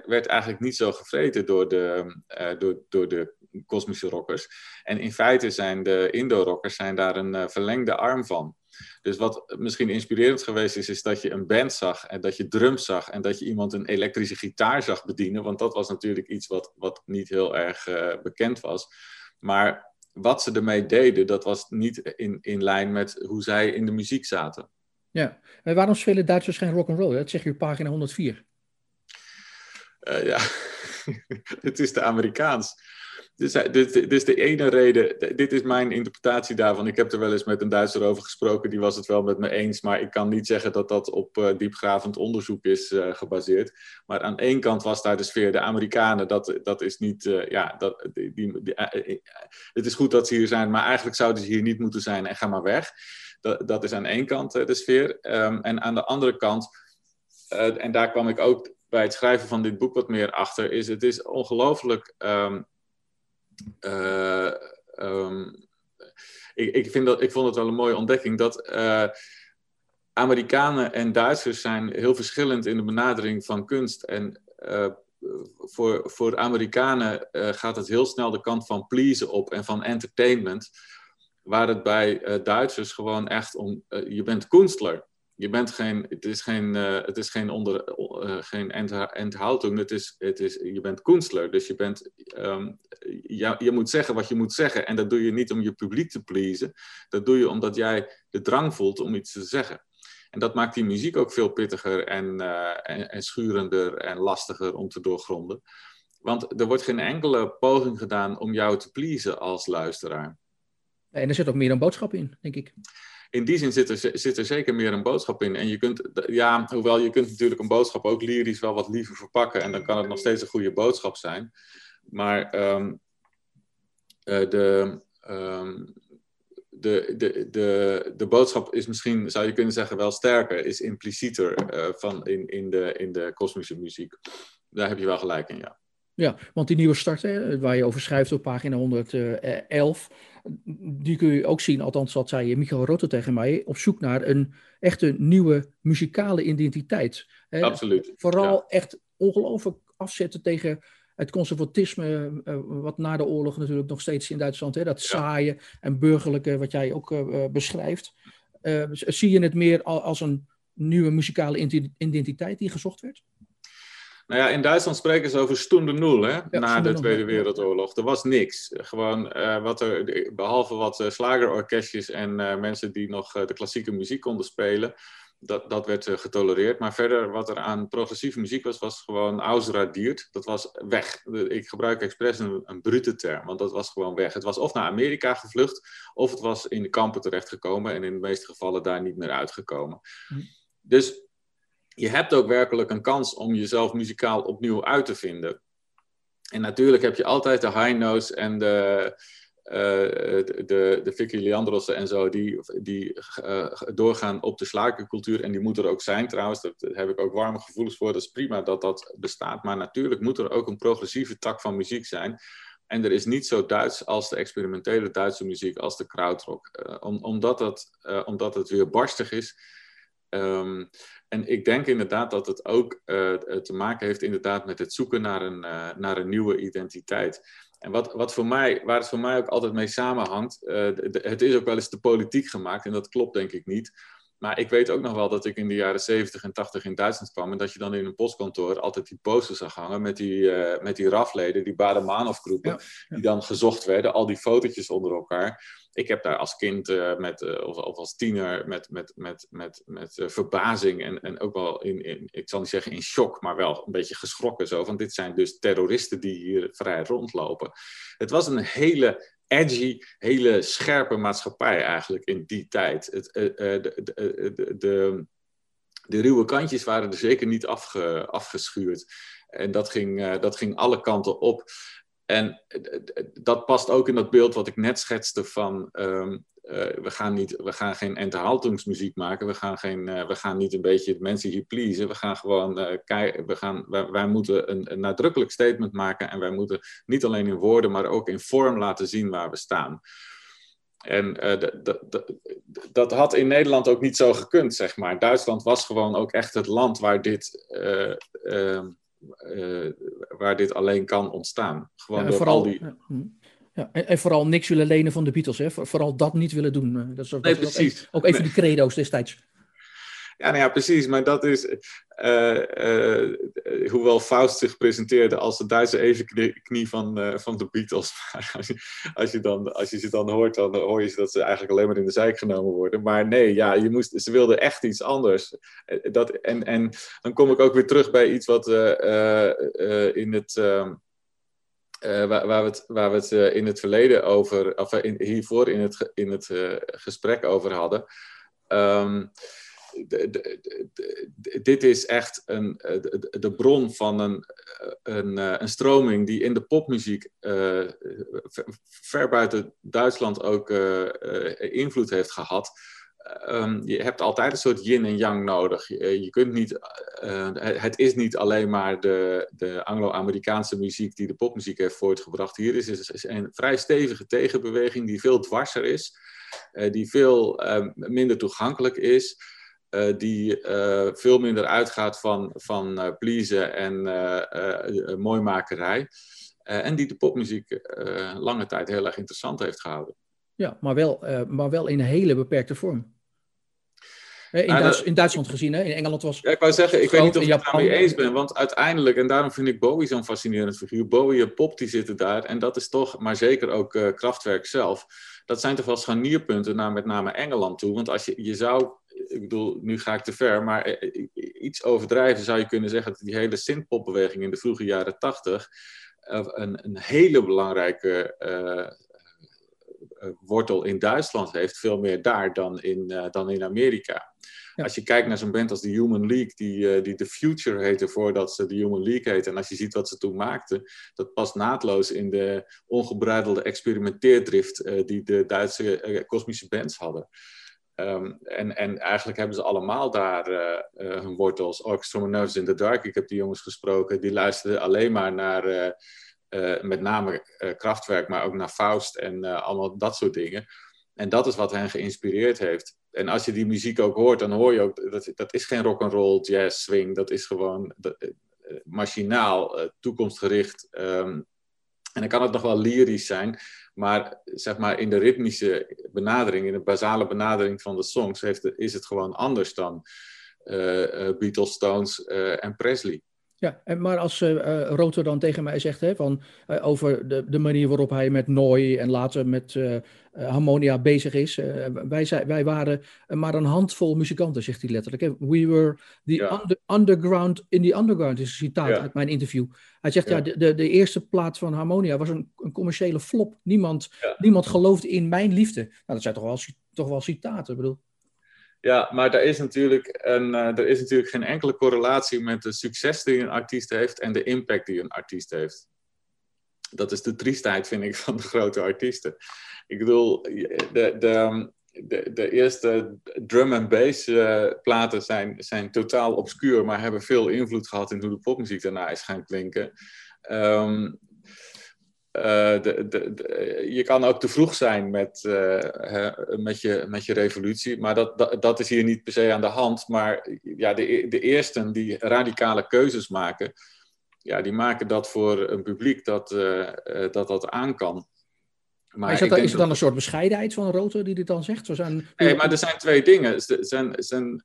B: werd, eigenlijk niet zo gevreten door de, door, door de kosmische rockers. En in feite zijn de Indo-rockers daar een verlengde arm van. Dus wat misschien inspirerend geweest is, is dat je een band zag en dat je drums zag en dat je iemand een elektrische gitaar zag bedienen. Want dat was natuurlijk iets wat, wat niet heel erg uh, bekend was. Maar wat ze ermee deden, dat was niet in, in lijn met hoe zij in de muziek zaten.
A: Ja, en waarom spelen Duitsers geen rock and roll? Dat zeg je op pagina 104.
B: Uh, ja, het is te Amerikaans. Dus, dus, dus de ene reden, dit is mijn interpretatie daarvan. Ik heb er wel eens met een Duitser over gesproken, die was het wel met me eens. Maar ik kan niet zeggen dat dat op uh, diepgravend onderzoek is uh, gebaseerd. Maar aan één kant was daar de sfeer, de Amerikanen, dat, dat is niet, uh, ja, dat, die, het is goed dat ze hier zijn, maar eigenlijk zouden ze hier niet moeten zijn en ga maar weg. Dat, dat is aan één kant de sfeer. Um, en aan de andere kant, en daar kwam ik ook bij het schrijven van dit boek wat meer achter, is het is ongelooflijk. Uh, um, ik, ik, vind dat, ik vond het wel een mooie ontdekking dat uh, Amerikanen en Duitsers zijn heel verschillend in de benadering van kunst. En uh, voor, voor Amerikanen gaat het heel snel de kant van pleasen op en van entertainment. waar het bij Duitsers gewoon echt om, je bent kunstler. Je bent geen, het is geen, het is geen, onder, geen enthouding, het is, het is, je bent kunstler. Dus je, bent, ja, je moet zeggen wat je moet zeggen. En dat doe je niet om je publiek te pleasen. Dat doe je omdat jij de drang voelt om iets te zeggen. En dat maakt die muziek ook veel pittiger en, en, en schurender en lastiger om te doorgronden. Want er wordt geen enkele poging gedaan om jou te pleasen als luisteraar.
A: En er zit ook meer een boodschap in, denk ik.
B: In die zin zit er, zit er zeker meer een boodschap in. En je kunt, ja, hoewel je kunt natuurlijk een boodschap ook lyrisch wel wat liever verpakken. En dan kan het nog steeds een goede boodschap zijn. Maar um, uh, de, um, de, de, de, de boodschap is misschien, zou je kunnen zeggen, wel sterker, is implicieter uh, van in, in, de, in de kosmische muziek. Daar heb je wel gelijk in, ja.
A: Ja, want die nieuwe start, hè, waar je over schrijft op pagina 111, die kun je ook zien, althans dat zei Michael Rotte tegen mij, op zoek naar een echte nieuwe muzikale identiteit.
B: Hè. Absoluut.
A: Vooral echt ongelooflijk afzetten tegen het conservatisme, uh, wat na de oorlog natuurlijk nog steeds in Duitsland, hè, dat saaie en burgerlijke, wat jij ook uh, beschrijft. Uh, zie je het meer als een nieuwe muzikale identiteit die gezocht werd?
B: Nou ja, in Duitsland spreken ze over Stunde Nul, hè, na de Tweede Wereldoorlog. Er was niks. Gewoon uh, wat er, behalve wat uh, slagerorkestjes en uh, mensen die nog de klassieke muziek konden spelen, dat, dat werd getolereerd. Maar verder, wat er aan progressieve muziek was, was gewoon ausradiert. Dat was weg. Ik gebruik expres een, een brute term, want dat was gewoon weg. Het was of naar Amerika gevlucht, of het was in de kampen terechtgekomen en in de meeste gevallen daar niet meer uitgekomen. Hm. Dus je hebt ook werkelijk een kans om jezelf muzikaal opnieuw uit te vinden. En natuurlijk heb je altijd de high notes en de, uh, de, de Vicky Leandrossen en zo, die, die uh, doorgaan op de slagercultuur. En die moet er ook zijn trouwens, daar heb ik ook warme gevoelens voor. Dat is prima dat dat bestaat. Maar natuurlijk moet er ook een progressieve tak van muziek zijn. En er is niet zo Duits als de experimentele Duitse muziek, als de krautrock. Om, omdat, dat, omdat het weer barstig is. Um, en ik denk inderdaad dat het ook uh, te maken heeft inderdaad met het zoeken naar een, uh, naar een nieuwe identiteit. En wat, wat voor mij, waar het voor mij ook altijd mee samenhangt, het is ook wel eens de politiek gemaakt en dat klopt denk ik niet. Maar ik weet ook nog wel dat ik in de jaren 70 en 80 in Duitsland kwam. En dat je dan in een postkantoor altijd die posters zag hangen met die, uh, met die rafleden, die Baden-Meinhof-groepen. Die dan gezocht werden, al die fotootjes onder elkaar. Ik heb daar als kind uh, met, uh, of, of, als tiener met, met, met, met, met verbazing en, en ook wel in, in, ik zal niet zeggen in shock, maar wel een beetje geschrokken zo. Van dit zijn dus terroristen die hier vrij rondlopen. Het was een hele edgy, hele scherpe maatschappij eigenlijk in die tijd. Het, uh, de, de, de, de, ruwe kantjes waren er zeker niet afge, afgeschuurd. En dat ging, dat ging alle kanten op. En dat past ook in dat beeld wat ik net schetste van uh, we, gaan niet, we gaan geen Enterhaltungsmuziek maken. We gaan, geen, uh, we gaan niet een beetje mensen hier pleasen. We gaan gewoon uh, we gaan, wij, wij moeten een, een, nadrukkelijk statement maken. En wij moeten niet alleen in woorden, maar ook in vorm laten zien waar we staan. En dat had in Nederland ook niet zo gekund, zeg maar. Duitsland was gewoon ook echt het land waar dit waar dit alleen kan ontstaan. Gewoon ja, door
A: vooral,
B: al die...
A: Ja, en, en, vooral niks willen lenen van de Beatles, hè? vooral dat niet willen doen. Eh, dat is ook,
B: precies.
A: Even nee. die credo's destijds.
B: Ja, nou ja, precies. Maar dat is, uh, uh, hoewel Faust zich presenteerde als de Duitse evenknie van, uh, van de Beatles. Als je, als, je dan, als je ze dan hoort, dan hoor je dat ze eigenlijk alleen maar in de zijk genomen worden. Maar nee, ja, je moest, ze wilden echt iets anders. Dat, en, en dan kom ik ook weer terug bij iets wat in het... Ehm, uh, waar, waar, we het, waar we het uh, in het verleden over, of in, hiervoor in het, in het gesprek over hadden. De, de, de, dit is echt een, de, bron van een, een, een, stroming die in de popmuziek ver buiten Duitsland ook invloed heeft gehad. Um, je hebt altijd een soort yin en yang nodig. Je, je kunt niet, uh, het is niet alleen maar de, de Anglo-Amerikaanse muziek die de popmuziek heeft voortgebracht. Hier is, is een vrij stevige tegenbeweging die veel dwarser is, uh, die veel uh, minder toegankelijk is, die veel minder uitgaat van, van pleasen en mooimakerij. en die de popmuziek lange tijd heel erg interessant heeft gehouden.
A: Ja, maar wel, maar wel in een hele beperkte vorm. In, nou, in, Duitsland gezien, hè? in Engeland was.
B: Ja, ik wou zeggen, ik weet niet of ik het daarmee eens ben, want uiteindelijk, en daarom vind ik Bowie zo'n fascinerend figuur. Bowie en Pop die zitten daar, en dat is toch, maar zeker ook uh, Kraftwerk zelf. Dat zijn toch wel scharnierpunten naar met name Engeland toe. Want als je, je zou, ik bedoel, nu ga ik te ver, maar eh, eh, iets overdrijven zou je kunnen zeggen dat die hele synthpopbeweging in de vroege jaren tachtig een, een hele belangrijke wortel in Duitsland heeft, veel meer daar dan in, dan in Amerika. Als je kijkt naar zo'n band als de Human League, die, uh, die The Future heette voordat ze de Human League heette. En als je ziet wat ze toen maakten, dat past naadloos in de ongebreidelde experimenteerdrift uh, die de Duitse uh, kosmische bands hadden. Um, en, en eigenlijk hebben ze allemaal daar hun wortels. Orchestra Nerves in the Dark, ik heb die jongens gesproken, die luisterden alleen maar naar met name Kraftwerk, maar ook naar Faust en allemaal dat soort dingen. En dat is wat hen geïnspireerd heeft en als je die muziek ook hoort, dan hoor je ook, dat, dat is geen rock and roll, jazz, swing. Dat is gewoon machinaal, toekomstgericht. Um, en dan kan het nog wel lyrisch zijn, maar zeg maar in de ritmische benadering, in de basale benadering van de songs, heeft, is het gewoon anders dan Beatles, Stones en Presley.
A: Ja, en maar als uh, Roter dan tegen mij zegt hè, van, uh, over de, de manier waarop hij met Nooi en later met uh, Harmonia bezig is. wij, zei, wij waren maar een handvol muzikanten, zegt hij letterlijk. Hè. We were the ja. under, underground in the underground, is een citaat ja. uit mijn interview. Hij zegt, ja, ja de, de, de, eerste plaat van Harmonia was een, een commerciële flop. Niemand, niemand geloofde in mijn liefde. Nou, dat zijn toch wel, toch wel citaten, bedoel.
B: Ja, maar er is, natuurlijk een, uh, er is natuurlijk geen enkele correlatie met de succes die een artiest heeft en de impact die een artiest heeft. Dat is de triestheid, vind ik, van de grote artiesten. Ik bedoel, de, de, de, de eerste drum en bass uh, platen zijn, zijn totaal obscuur, maar hebben veel invloed gehad in hoe de popmuziek daarna is gaan klinken. Um, de, de, je kan ook te vroeg zijn met, uh, met, je, met je revolutie, maar dat, dat, dat, is hier niet per se aan de hand. Maar ja, de, de eersten die radicale keuzes maken, ja, die maken dat voor een publiek dat uh, dat, dat aan kan.
A: Maar is, dat, is er dan een soort bescheidenheid van Roter die dit dan zegt? Zo zijn...
B: Nee, maar er zijn twee dingen. Zijn, zijn,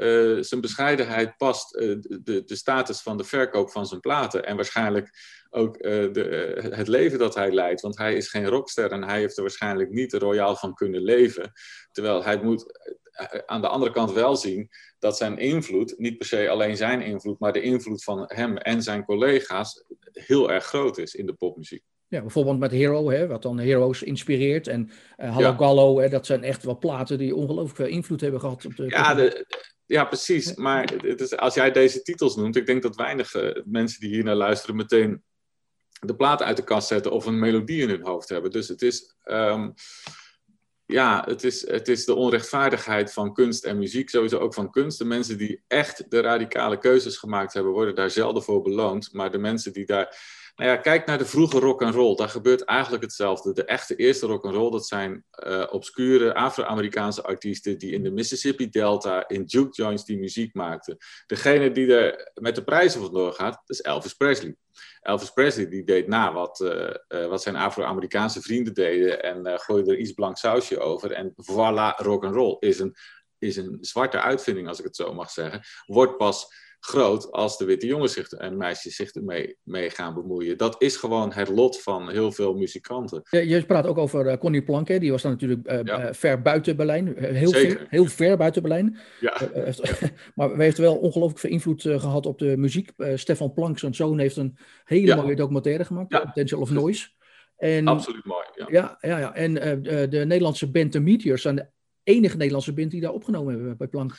B: uh, zijn bescheidenheid past uh, de, de status van de verkoop van zijn platen. En waarschijnlijk ook uh, de, het leven dat hij leidt. Want hij is geen rockster en hij heeft er waarschijnlijk niet royaal van kunnen leven. Terwijl hij moet aan de andere kant wel zien dat zijn invloed, niet per se alleen zijn invloed, maar de invloed van hem en zijn collega's heel erg groot is in de popmuziek.
A: Ja, bijvoorbeeld met Hero, hè, wat dan Heroes inspireert. En uh, Hallo Gallo, hè, dat zijn echt wel platen die ongelooflijk veel invloed hebben gehad op de...
B: Ja, de, ja precies. Maar het is, als jij deze titels noemt, ik denk dat weinig uh, mensen die hier naar luisteren meteen de plaat uit de kast zetten of een melodie in hun hoofd hebben. Dus het is... Um, ja, het is, het is de onrechtvaardigheid van kunst en muziek, sowieso ook van kunst. De mensen die echt de radicale keuzes gemaakt hebben, worden daar zelden voor beloond. Maar de mensen die daar nou ja, kijk naar de vroege rock and roll. Daar gebeurt eigenlijk hetzelfde. De echte eerste rock and roll, dat zijn uh, obscure Afro-Amerikaanse artiesten die in de Mississippi Delta in juke joints die muziek maakten. Degene die er met de prijzen vandoor gaat, is Elvis Presley. Elvis Presley die deed na wat, uh, uh, wat zijn Afro-Amerikaanse vrienden deden en gooide er iets blank sausje over. En voilà, rock and roll is een, is een zwarte uitvinding, als ik het zo mag zeggen. Wordt pas groot als de witte jongens zich en meisjes zich ermee mee gaan bemoeien. Dat is gewoon het lot van heel veel muzikanten.
A: Je, praat ook over uh, Connie Plank, hè? die was dan natuurlijk uh, ver buiten Berlijn. Heel, ver, heel ver buiten Berlijn. Ja. maar we heeft wel ongelooflijk veel invloed gehad op de muziek. Stefan Plank, zijn zoon, heeft een hele mooie documentaire gemaakt. Potential of Noise.
B: En, Absoluut mooi.
A: Ja, ja, ja, ja. En de Nederlandse band The Meteors zijn de enige Nederlandse band die daar opgenomen hebben bij Plank.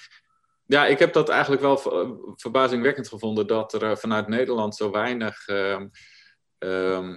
B: Ja, ik heb dat eigenlijk wel verbazingwekkend gevonden dat er eh, vanuit Nederland zo weinig. Uh, uh,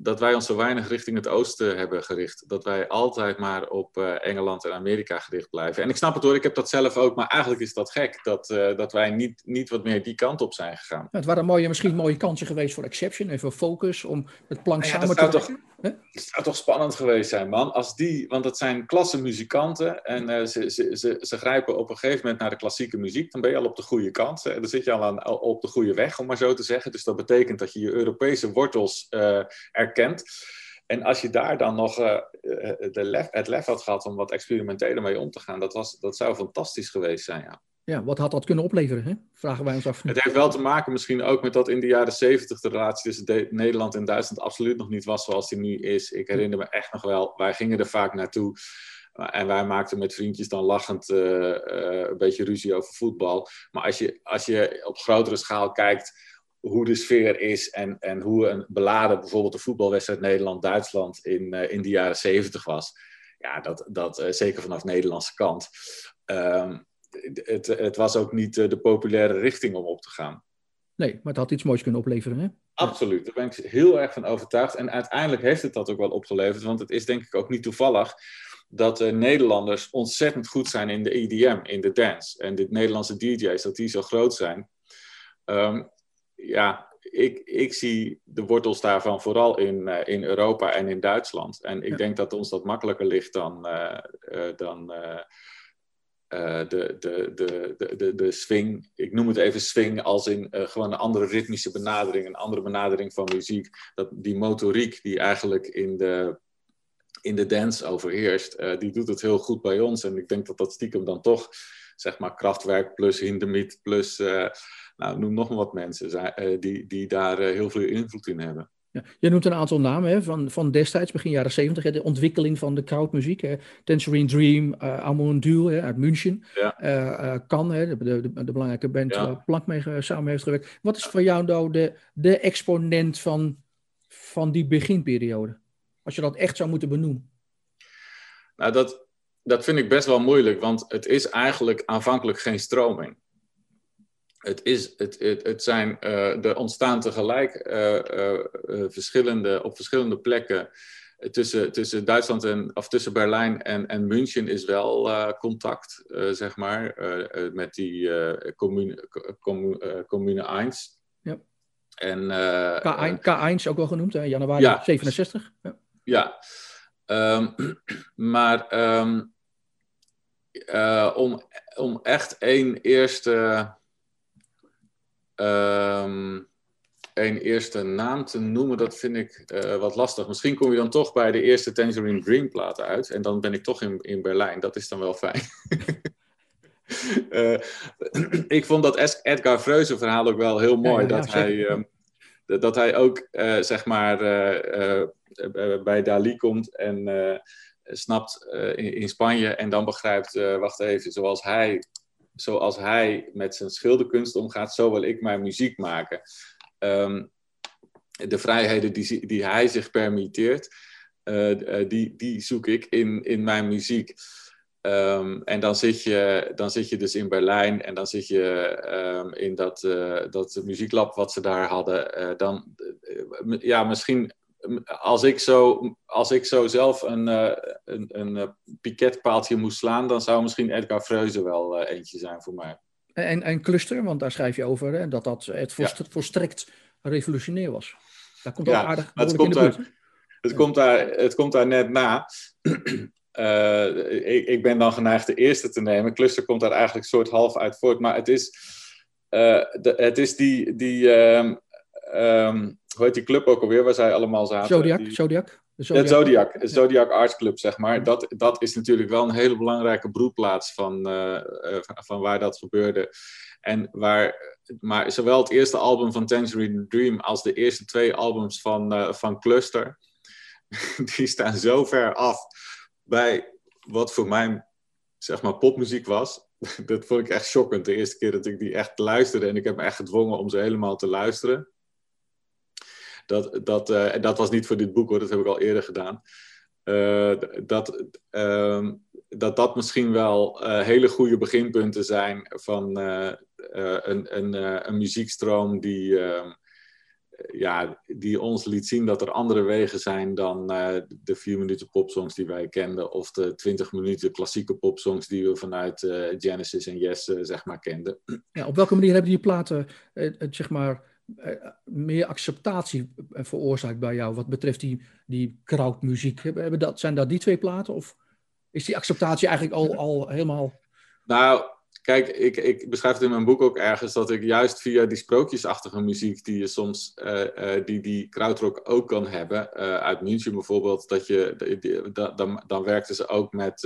B: dat wij ons zo weinig richting het oosten hebben gericht. Dat wij altijd maar op uh, Engeland en Amerika gericht blijven. En ik snap het hoor, ik heb dat zelf ook, maar eigenlijk is dat gek dat, uh, dat wij niet, niet wat meer die kant op zijn gegaan. Ja,
A: het waren mooie, misschien mooie kansen geweest voor Exception en voor Focus om het plank ja, samen te
B: toch, Het zou toch spannend geweest zijn, man. Als die, want dat zijn klasse muzikanten en uh, ze, ze, ze, ze, grijpen op een gegeven moment naar de klassieke muziek. Dan ben je al op de goede kant. En dan zit je al aan, op de goede weg, om maar zo te zeggen. Dus dat betekent dat je je Europese wortels erkent. En als je daar dan nog de lef, het lef had gehad om wat experimenteler mee om te gaan, dat, was, dat zou fantastisch geweest zijn, ja.
A: Ja, wat had dat kunnen opleveren? Hè? Vragen wij ons af.
B: Het heeft wel te maken misschien ook met dat in de jaren zeventig de relatie tussen Nederland en Duitsland absoluut nog niet was zoals die nu is. Ik herinner me echt nog wel, wij gingen er vaak naartoe. En wij maakten met vriendjes dan lachend uh, uh, een beetje ruzie over voetbal. Maar als je, als je op grotere schaal kijkt hoe de sfeer is en, en hoe een beladen bijvoorbeeld de voetbalwedstrijd Nederland-Duitsland in, in de jaren zeventig was. Ja, dat, dat zeker vanaf de Nederlandse kant. Um, het, het was ook niet de populaire richting om op te gaan.
A: Nee, maar het had iets moois kunnen opleveren, hè?
B: Absoluut, daar ben ik heel erg van overtuigd. En uiteindelijk heeft het dat ook wel opgeleverd, want het is denk ik ook niet toevallig dat de Nederlanders ontzettend goed zijn in de EDM, in de dance. En de Nederlandse DJ's, dat die zo groot zijn. Um, ja, ik, ik zie de wortels daarvan vooral in, uh, in Europa en in Duitsland. En ik ja. denk dat ons dat makkelijker ligt dan, uh, uh, dan de, de, de, de, de, swing. Ik noem het even swing als in gewoon een andere ritmische benadering, een andere benadering van muziek. Dat, die motoriek die eigenlijk in de in de dance overheerst, uh, die doet het heel goed bij ons. En ik denk dat dat stiekem dan toch, zeg maar, Kraftwerk plus Hindemith plus, uh, nou, noem nog wat mensen uh, die, die daar heel veel invloed in hebben.
A: Ja, je noemt een aantal namen hè, van, van destijds, begin jaren 70, hè, de ontwikkeling van de crowdmuziek. Hè, Tangerine Dream, uh, Amon Duel uit München. Ja. Uh, Kan, hè, de, de, de, belangrijke band ja. waar Plank mee samen heeft gewerkt. Wat is voor jou nou de, de exponent van, van die beginperiode? Als je dat echt zou moeten benoemen.
B: Nou, dat, dat vind ik best wel moeilijk, want het is eigenlijk aanvankelijk geen stroming. Het, is, het, het, het zijn, uh, er ontstaan tegelijk uh, uh, verschillende, op verschillende plekken tussen, tussen Duitsland en, of tussen Berlijn en, en München is wel contact, zeg maar, met die commune, commune, commune 1.
A: Ja. En, K1, K1 ook wel genoemd, hè? januari ja, 67. Ja.
B: Ja, um, maar um, uh, om, om echt één eerste, um, één eerste naam te noemen, dat vind ik uh, wat lastig. Misschien kom je dan toch bij de eerste Tangerine Dream platen uit. En dan ben ik toch in, in Berlijn. Dat is dan wel fijn. uh, ik vond dat Edgar Freuze verhaal ook wel heel mooi. Ja, ja, dat, hij, dat hij ook, zeg maar eh, bij Dali komt en eh, snapt eh, in, in, Spanje en dan begrijpt, wacht even, zoals hij, zoals hij met zijn schilderkunst omgaat, zo wil ik mijn muziek maken. Um, de vrijheden die, die hij zich permitteert, die, die zoek ik in, in mijn muziek. Um, en dan zit, je, dan zit je dus in Berlijn en dan zit je um, in dat, uh, dat muzieklab wat ze daar hadden. Dan, ja, misschien als ik zo, als ik zo zelf een, uh, een, een uh, piketpaaltje moest slaan, dan zou misschien Edgar Freuze wel uh, eentje zijn voor mij.
A: En, en cluster, want daar schrijf je over, hè, dat dat het volst, ja. volstrekt revolutionair was. Daar komt ook ja, aardig
B: het komt, daar, het, ja. komt daar, het komt daar net na. ik, ik, ben dan geneigd de eerste te nemen. Cluster komt daar eigenlijk soort half uit voort. Maar het is, de, het is die, die um, um, hoe heet die club ook alweer, waar zij allemaal zaten?
A: Zodiac,
B: die...
A: Zodiac.
B: De Zodiac, Zodiac, Arts Club, zeg maar. Dat, dat is natuurlijk wel een hele belangrijke broedplaats van, uh, van waar dat gebeurde. En waar, maar zowel het eerste album van Tangerine Dream als de eerste twee albums van, uh, van Cluster, die staan zo ver af bij wat voor mij, zeg maar, popmuziek was. dat vond ik echt shockend de eerste keer dat ik die echt luisterde. En ik heb me echt gedwongen om ze helemaal te luisteren. Dat, dat, en dat was niet voor dit boek hoor, dat heb ik al eerder gedaan. Uh, dat, uh, dat dat misschien wel uh, hele goede beginpunten zijn van een, een, een muziekstroom die, ehm, ja, die ons liet zien dat er andere wegen zijn dan de vier minuten popsongs die wij kenden of de twintig minuten klassieke popsongs die we vanuit Genesis en Yes zeg maar kenden.
A: Ja, op welke manier hebben die platen zeg maar eh, meer acceptatie veroorzaakt bij jou wat betreft die, die crowdmuziek? Hebben dat, zijn dat die twee platen of is die acceptatie eigenlijk al, al helemaal...
B: Nou, kijk, ik, ik beschrijf het in mijn boek ook ergens dat ik juist via die sprookjesachtige muziek die je soms, uh, die, die krautrock ook kan hebben, uit München bijvoorbeeld, dat je, die, dan, dan werkten ze ook met,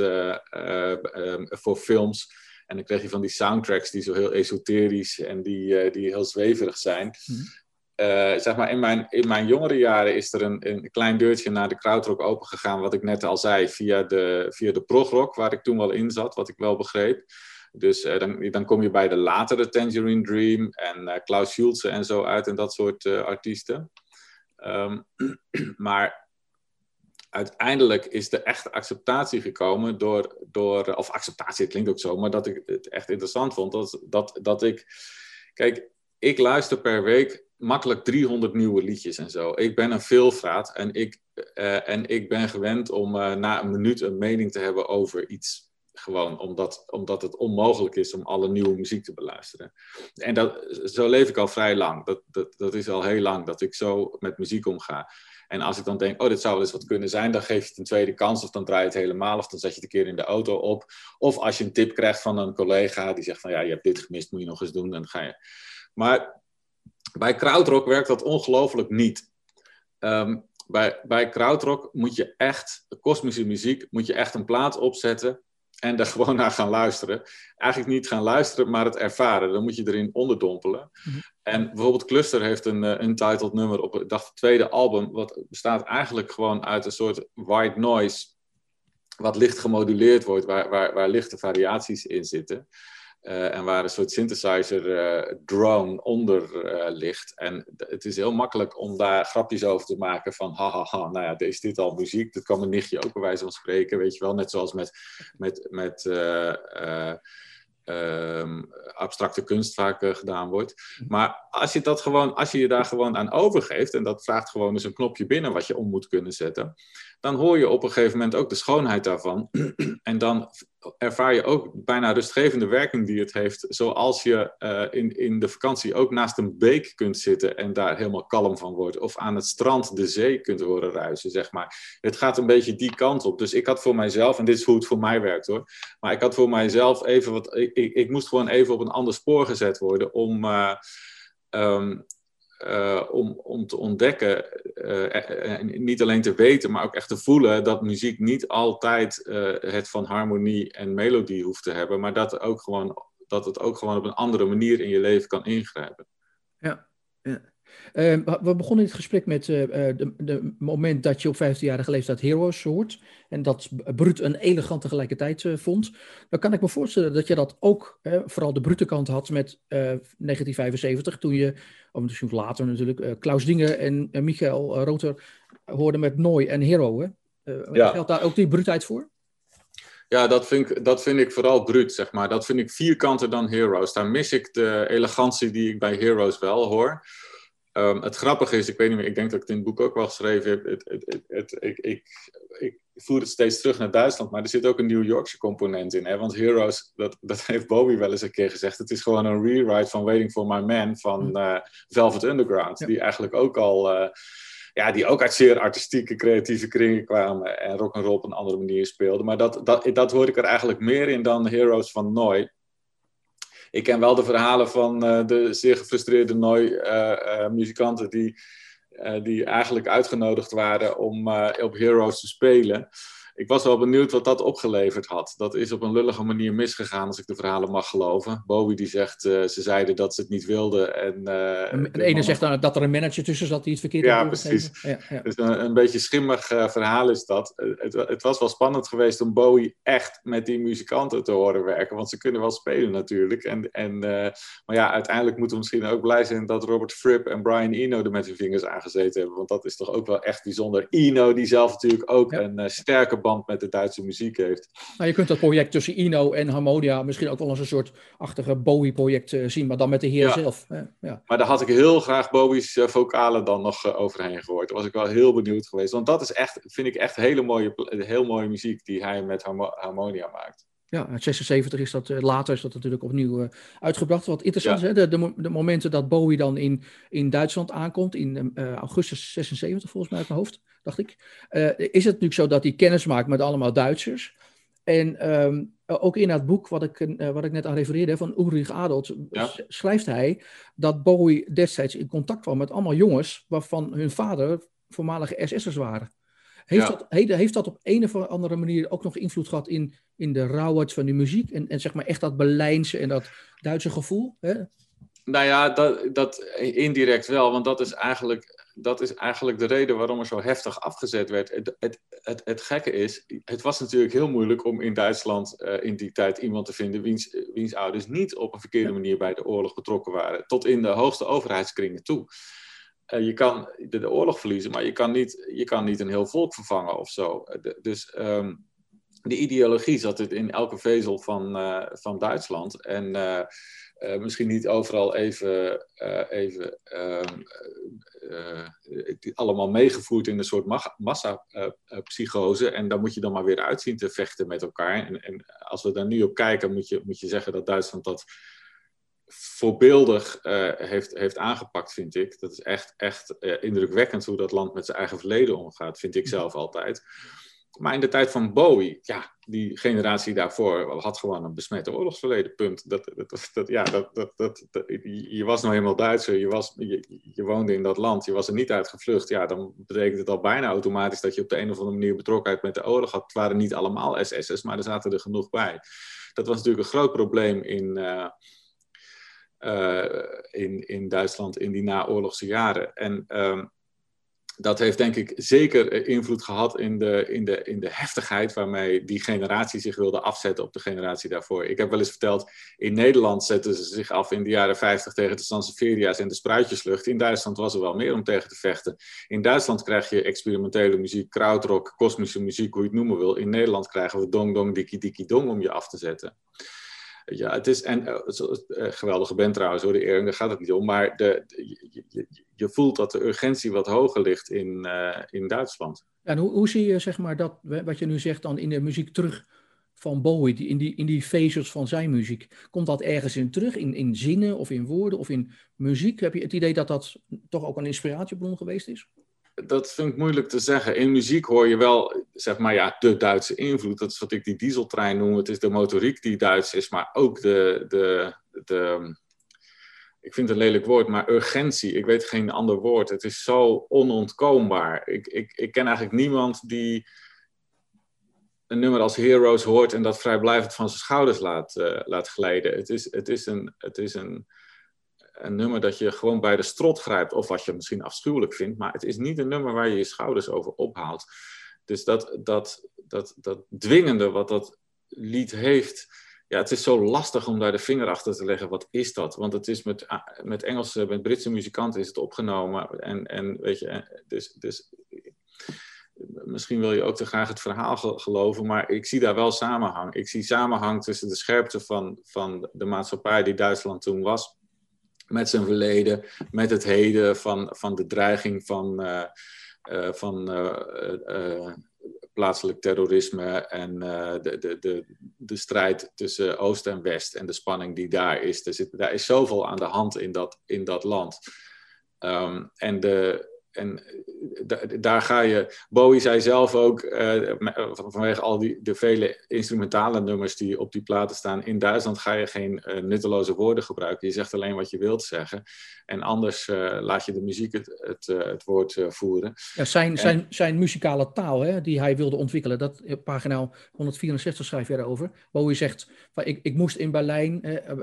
B: voor films. En dan kreeg je van die soundtracks die zo heel esoterisch en die, die heel zweverig zijn. Mm uh, zeg maar in mijn, in mijn jongere jaren is er een, een klein deurtje naar de krautrock opengegaan, wat ik net al zei, via de, via de progrock, waar ik toen wel in zat, wat ik wel begreep. Dus uh, dan, dan kom je bij de latere Tangerine Dream en Klaus Schulze en zo uit en dat soort artiesten. Um, maar uiteindelijk is de echte acceptatie gekomen door, door, of acceptatie, klinkt ook zo, maar dat ik het echt interessant vond, dat, dat, dat ik, kijk, ik luister per week makkelijk 300 nieuwe liedjes en zo. Ik ben een veelvraat en ik, uh, en ik ben gewend om uh, na een minuut een mening te hebben over iets. Gewoon omdat, omdat het onmogelijk is om alle nieuwe muziek te beluisteren. En dat, zo leef ik al vrij lang. Dat, dat, dat is al heel lang dat ik zo met muziek omga. En als ik dan denk, oh, dit zou wel eens wat kunnen zijn, dan geef je het een tweede kans, of dan draai je het helemaal, of dan zet je het een keer in de auto op. Of als je een tip krijgt van een collega die zegt van, ja, je hebt dit gemist, moet je nog eens doen, dan ga je. Maar bij krautrock werkt dat ongelooflijk niet. Um, bij, bij krautrock moet je echt, kosmische muziek, moet je echt een plaat opzetten en daar gewoon naar gaan luisteren. Eigenlijk niet gaan luisteren, maar het ervaren. Dan moet je erin onderdompelen. Mm En bijvoorbeeld Cluster heeft een uh, untitled nummer op het tweede album, wat bestaat eigenlijk gewoon uit een soort white noise, wat licht gemoduleerd wordt, waar, waar, waar lichte variaties in zitten. Uh, en waar een soort synthesizer uh, drone onder uh, ligt. En het is heel makkelijk om daar grapjes over te maken van hahaha, ha, ha, nou ja, is dit al muziek? Dat kan mijn nichtje ook bij wijze van spreken, weet je wel. Net zoals met, met, met um, abstracte kunst vaak gedaan wordt. Maar als je, dat gewoon, als je je daar gewoon aan overgeeft, en dat vraagt gewoon eens een knopje binnen wat je om moet kunnen zetten, dan hoor je op een gegeven moment ook de schoonheid daarvan. en dan ervaar je ook bijna rustgevende werking die het heeft. Zoals je uh, in, in de vakantie ook naast een beek kunt zitten en daar helemaal kalm van wordt. Of aan het strand de zee kunt horen ruisen, zeg maar. Het gaat een beetje die kant op. Dus ik had voor mijzelf, en dit is hoe het voor mij werkt hoor. Maar ik had voor mijzelf even wat. Ik, ik, moest gewoon even op een ander spoor gezet worden om. Uh, um, uh, om, om te ontdekken, uh, niet alleen te weten, maar ook echt te voelen dat muziek niet altijd het van harmonie en melodie hoeft te hebben, maar dat, ook gewoon, dat het ook gewoon op een andere manier in je leven kan ingrijpen.
A: Ja, ja. Ehm, we begonnen dit gesprek met het de, moment dat je op 15-jarige leeftijd Heroes hoort. En dat Brut een elegant tegelijkertijd uh, vond. Dan kan ik me voorstellen dat je dat ook, vooral de brute kant had met 1975. Toen je, of misschien later natuurlijk, Klaus Dinger en Michael Roter hoorden met Nooi en Hero. Hè? Ja. Geldt daar ook die brutheid voor?
B: Ja, dat vind, ik, dat vind ik vooral bruut, zeg maar. Dat vind ik vierkanter dan Heroes. Daar mis ik de elegantie die ik bij Heroes wel hoor. Um, het grappige is, ik weet niet meer, ik denk dat ik het in het boek ook wel geschreven heb. Het, het, het, ik, ik, ik, voer het steeds terug naar Duitsland, maar er zit ook een New Yorkse component in. Hè? Want Heroes, dat, dat heeft Bowie wel eens een keer gezegd. Het is gewoon een rewrite van Waiting for My Man van uh, Velvet Underground. Die eigenlijk ook al. Uh, ja, die ook uit zeer artistieke, creatieve kringen kwamen en rock and roll op een andere manier speelden. Maar dat, dat, dat hoor ik er eigenlijk meer in dan Heroes van Noy ik ken wel de verhalen van uh, de zeer gefrustreerde Nooi-muzikanten eh, eh, die, die eigenlijk uitgenodigd waren om op Heroes te spelen ik was wel benieuwd wat dat opgeleverd had. Dat is op een lullige manier misgegaan, als ik de verhalen mag geloven. Bowie die zegt, uh, ze zeiden dat ze het niet wilden. En, uh,
A: de ene zegt dan dat er een manager tussen zat die het verkeerd
B: ja, precies. Ja, ja. Dus een, een beetje schimmig uh, verhaal is dat. Het, het, was wel spannend geweest om Bowie echt met die muzikanten te horen werken. Want ze kunnen wel spelen natuurlijk. En, en, maar ja, uiteindelijk moeten we misschien ook blij zijn dat Robert Fripp en Brian Eno er met hun vingers aangezeten hebben. Want dat is toch ook wel echt bijzonder. Eno die zelf natuurlijk ook een sterke band met de Duitse muziek heeft.
A: Nou, je kunt dat project tussen Ino en Harmonia misschien ook wel als een soort achtige Bowie-project uh, zien, maar dan met de heer zelf.
B: ja. Maar daar had ik heel graag Bowie's uh, vocalen dan nog uh, overheen gehoord. Daar was ik wel heel benieuwd geweest. Want dat is echt, vind ik echt hele mooie, heel mooie muziek die hij met Harmonia maakt.
A: Ja, uit 76 is dat, later is dat natuurlijk opnieuw uitgebracht. Wat interessant is, hè? De, de, de, momenten dat Bowie dan in, in Duitsland aankomt, in augustus 76 volgens mij uit mijn hoofd dacht ik. Uh, is het natuurlijk zo dat hij kennis maakt met allemaal Duitsers. En um, ook in dat boek wat ik, wat ik net aan refereerde, van Ulrich Adelt, schrijft hij dat Bowie destijds in contact kwam met allemaal jongens waarvan hun vader voormalige SS'ers waren. Heeft, dat, heeft, dat op een of andere manier ook nog invloed gehad in, in de rauwheid van die muziek? En, en zeg maar echt dat Berlijnse en dat Duitse gevoel? Hè?
B: Nou ja, dat, dat indirect wel, want dat is, eigenlijk, dat is eigenlijk de reden waarom er zo heftig afgezet werd. Het, het, het, het gekke is, het was natuurlijk heel moeilijk om in Duitsland uh, in die tijd iemand te vinden wiens, wiens ouders niet op een verkeerde manier bij de oorlog betrokken waren, tot in de hoogste overheidskringen toe. Uh, je kan de, oorlog verliezen, maar je kan, niet, je kan niet een heel volk vervangen of zo. De, dus um, de ideologie zat het in elke vezel van, uh, van Duitsland. En misschien niet overal even, even uh, allemaal meegevoerd in een soort massapsychose. en daar moet je dan maar weer uitzien te vechten met elkaar. En, en, als we daar nu op kijken, moet je, moet je zeggen dat Duitsland dat voorbeeldig heeft, heeft aangepakt, vind ik. Dat is echt, echt indrukwekkend hoe dat land met zijn eigen verleden omgaat, vind ik zelf altijd. Maar in de tijd van Bowie, ja, die generatie daarvoor had gewoon een besmette oorlogsverleden, punt. Dat, dat, dat, ja, dat, dat, dat, je was nou helemaal Duitser, je, was, je, je woonde in dat land, je was er niet uitgevlucht. Ja, dan betekent het al bijna automatisch dat je op de een of andere manier betrokkenheid met de oorlog had. Het waren niet allemaal SS'ers, maar er zaten er genoeg bij. Dat was natuurlijk een groot probleem in... Uh, in, in Duitsland in die naoorlogse jaren. En um, dat heeft denk ik zeker eh, invloed gehad in de, in, de, in de heftigheid waarmee die generatie zich wilde afzetten op de generatie daarvoor. Ik heb wel eens verteld, in Nederland zetten ze zich af in de jaren 50 tegen de Sanseveria's en de spruitjeslucht. In Duitsland was er wel meer om tegen te vechten. In Duitsland krijg je experimentele muziek, krautrock, kosmische muziek, hoe je het noemen wil. In Nederland krijgen we dong dong dikkie dikkie dong om je af te zetten. Ja, het is en uh, geweldige band trouwens hoor, de Eering, daar gaat het niet om. Maar de, je, voelt dat de urgentie wat hoger ligt in, uh, in Duitsland.
A: En hoe, hoe zie je zeg maar dat, wat je nu zegt dan in de muziek terug van Bowie, in die, in die van zijn muziek? Komt dat ergens in terug, in, in zinnen of in woorden of in muziek? Heb je het idee dat dat toch ook een inspiratiebron geweest is?
B: Dat vind ik moeilijk te zeggen. In muziek hoor je wel, zeg maar, ja, de Duitse invloed. Dat is wat ik die dieseltrein noem. Het is de motoriek die Duits is, maar ook de, de, de ik vind het een lelijk woord, maar urgentie. Ik weet geen ander woord. Het is zo onontkoombaar. Ik, ik, ik ken eigenlijk niemand die een nummer als Heroes hoort en dat vrijblijvend van zijn schouders laat, uh, laat glijden. Het is, het is een... Het is een een nummer dat je gewoon bij de strot grijpt, of wat je misschien afschuwelijk vindt, maar het is niet een nummer waar je je schouders over ophaalt. Dus dat, dat, dat, dat dwingende wat dat lied heeft, ja, het is zo lastig om daar de vinger achter te leggen. Wat is dat? Want het is met, met Engelse, met Britse muzikanten is het opgenomen. En, en weet je, dus, dus misschien wil je ook te graag het verhaal geloven, maar ik zie daar wel samenhang. Ik zie samenhang tussen de scherpte van, van de maatschappij die Duitsland toen was met zijn verleden, met het heden van, van de dreiging van, uh, uh, van uh, plaatselijk terrorisme en de, de, de, de strijd tussen Oost en West en de spanning die daar is. Er, zit, daar is zoveel aan de hand in dat, in dat land. Um, en de, en eh, daar ga je. Bowie zei zelf ook, uh, vanwege al die, de vele instrumentale nummers die op die platen staan, in Duitsland ga je geen uh, nutteloze woorden gebruiken. Je zegt alleen wat je wilt zeggen. En anders uh, laat je de muziek het, het, het woord voeren.
A: Ja, zijn, zijn, zijn muzikale taal hè, die hij wilde ontwikkelen, dat pagina 164 schrijft hij daarover. Bowie zegt, van, ik, ik moest in Berlijn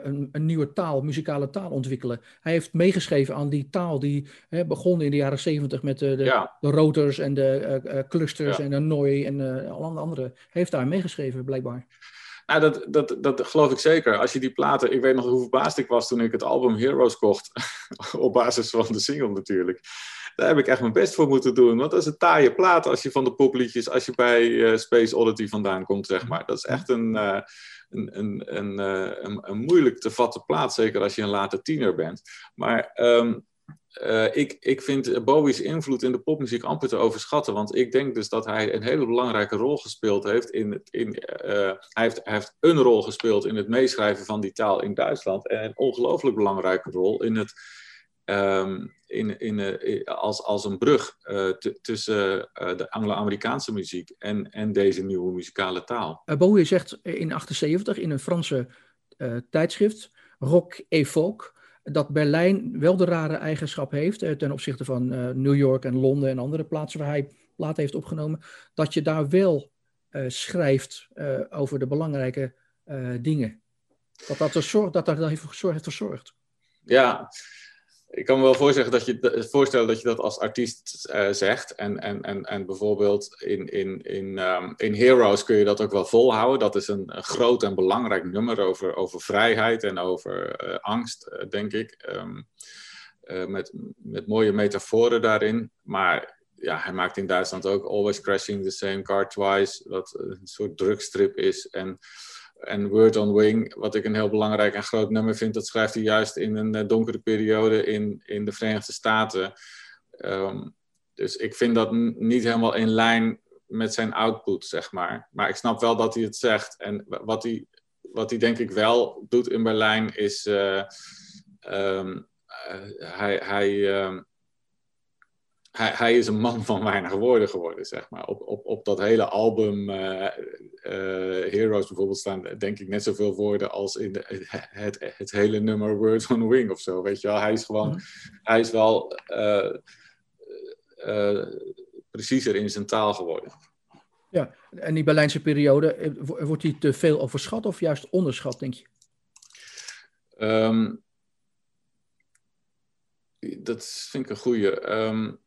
A: een, een, nieuwe taal, muzikale taal ontwikkelen. Hij heeft meegeschreven aan die taal die begon in de jaren 70 met de, de, de rotors en de uh, clusters en de nooi en uh, alle andere. Heeft daar meegeschreven, blijkbaar.
B: Nou, dat, dat, dat geloof ik zeker. Als je die platen, ik weet nog hoe verbaasd ik was toen ik het album Heroes kocht. op basis van de single natuurlijk. Daar heb ik echt mijn best voor moeten doen. Want dat is een taaie plaat als je van de popliedjes, als je bij uh, Space Oddity vandaan komt, zeg maar. Dat is echt een, uh, een, een, een, een, een, moeilijk te vatten plaat, zeker als je een late tiener bent. Maar um, uh, ik, ik vind Bowie's invloed in de popmuziek amper te overschatten. Want ik denk dus dat hij een hele belangrijke rol gespeeld heeft. In, in, uh, hij, heeft, heeft een rol gespeeld in het meeschrijven van die taal in Duitsland. En een ongelooflijk belangrijke rol in het ehm, in, in, als, als een brug tussen de Anglo-Amerikaanse muziek en, en deze nieuwe muzikale taal.
A: Bowie zegt in 78 in een Franse tijdschrift, Rock et Folk, dat Berlijn wel de rare eigenschap heeft ten opzichte van New York en Londen en andere plaatsen waar hij later heeft opgenomen, dat je daar wel schrijft over de belangrijke dingen. Dat dat, er dat, dat heeft verzorgd.
B: Ja, ik kan me wel voorstellen dat je, voorstellen dat je dat als artiest uh, zegt. En, en, en, en bijvoorbeeld in, in, in, um, in Heroes kun je dat ook wel volhouden. Dat is een, een groot en belangrijk nummer over, over vrijheid en over uh, angst, uh, denk ik. Um, met, met mooie metaforen daarin. Maar ja, hij maakt in Duitsland ook Always Crashing the Same Car Twice. Wat een soort drugstrip is. En en Word on Wing, wat ik een heel belangrijk en groot nummer vind, dat schrijft hij juist in een eh, donkere periode in, in de Verenigde Staten. Ehm, dus ik vind dat niet helemaal in lijn met zijn output, zeg maar. Maar ik snap wel dat hij het zegt. En wat hij, wat hij denk ik wel doet in Berlijn is. Uh, hij, hij, ehm, hij, hij, is een man van weinig woorden geworden, zeg maar. Op, op, op dat hele album uh, Heroes bijvoorbeeld staan, denk ik, net zoveel woorden als in de, het, het hele nummer Words on Wing of zo, weet je wel. Hij is gewoon, mhm. hij is wel uh, preciezer in zijn taal geworden.
A: Ja, en die Berlijnse periode, wordt die te veel overschat of juist onderschat, denk je?
B: Um, dat vind ik een goede. Um,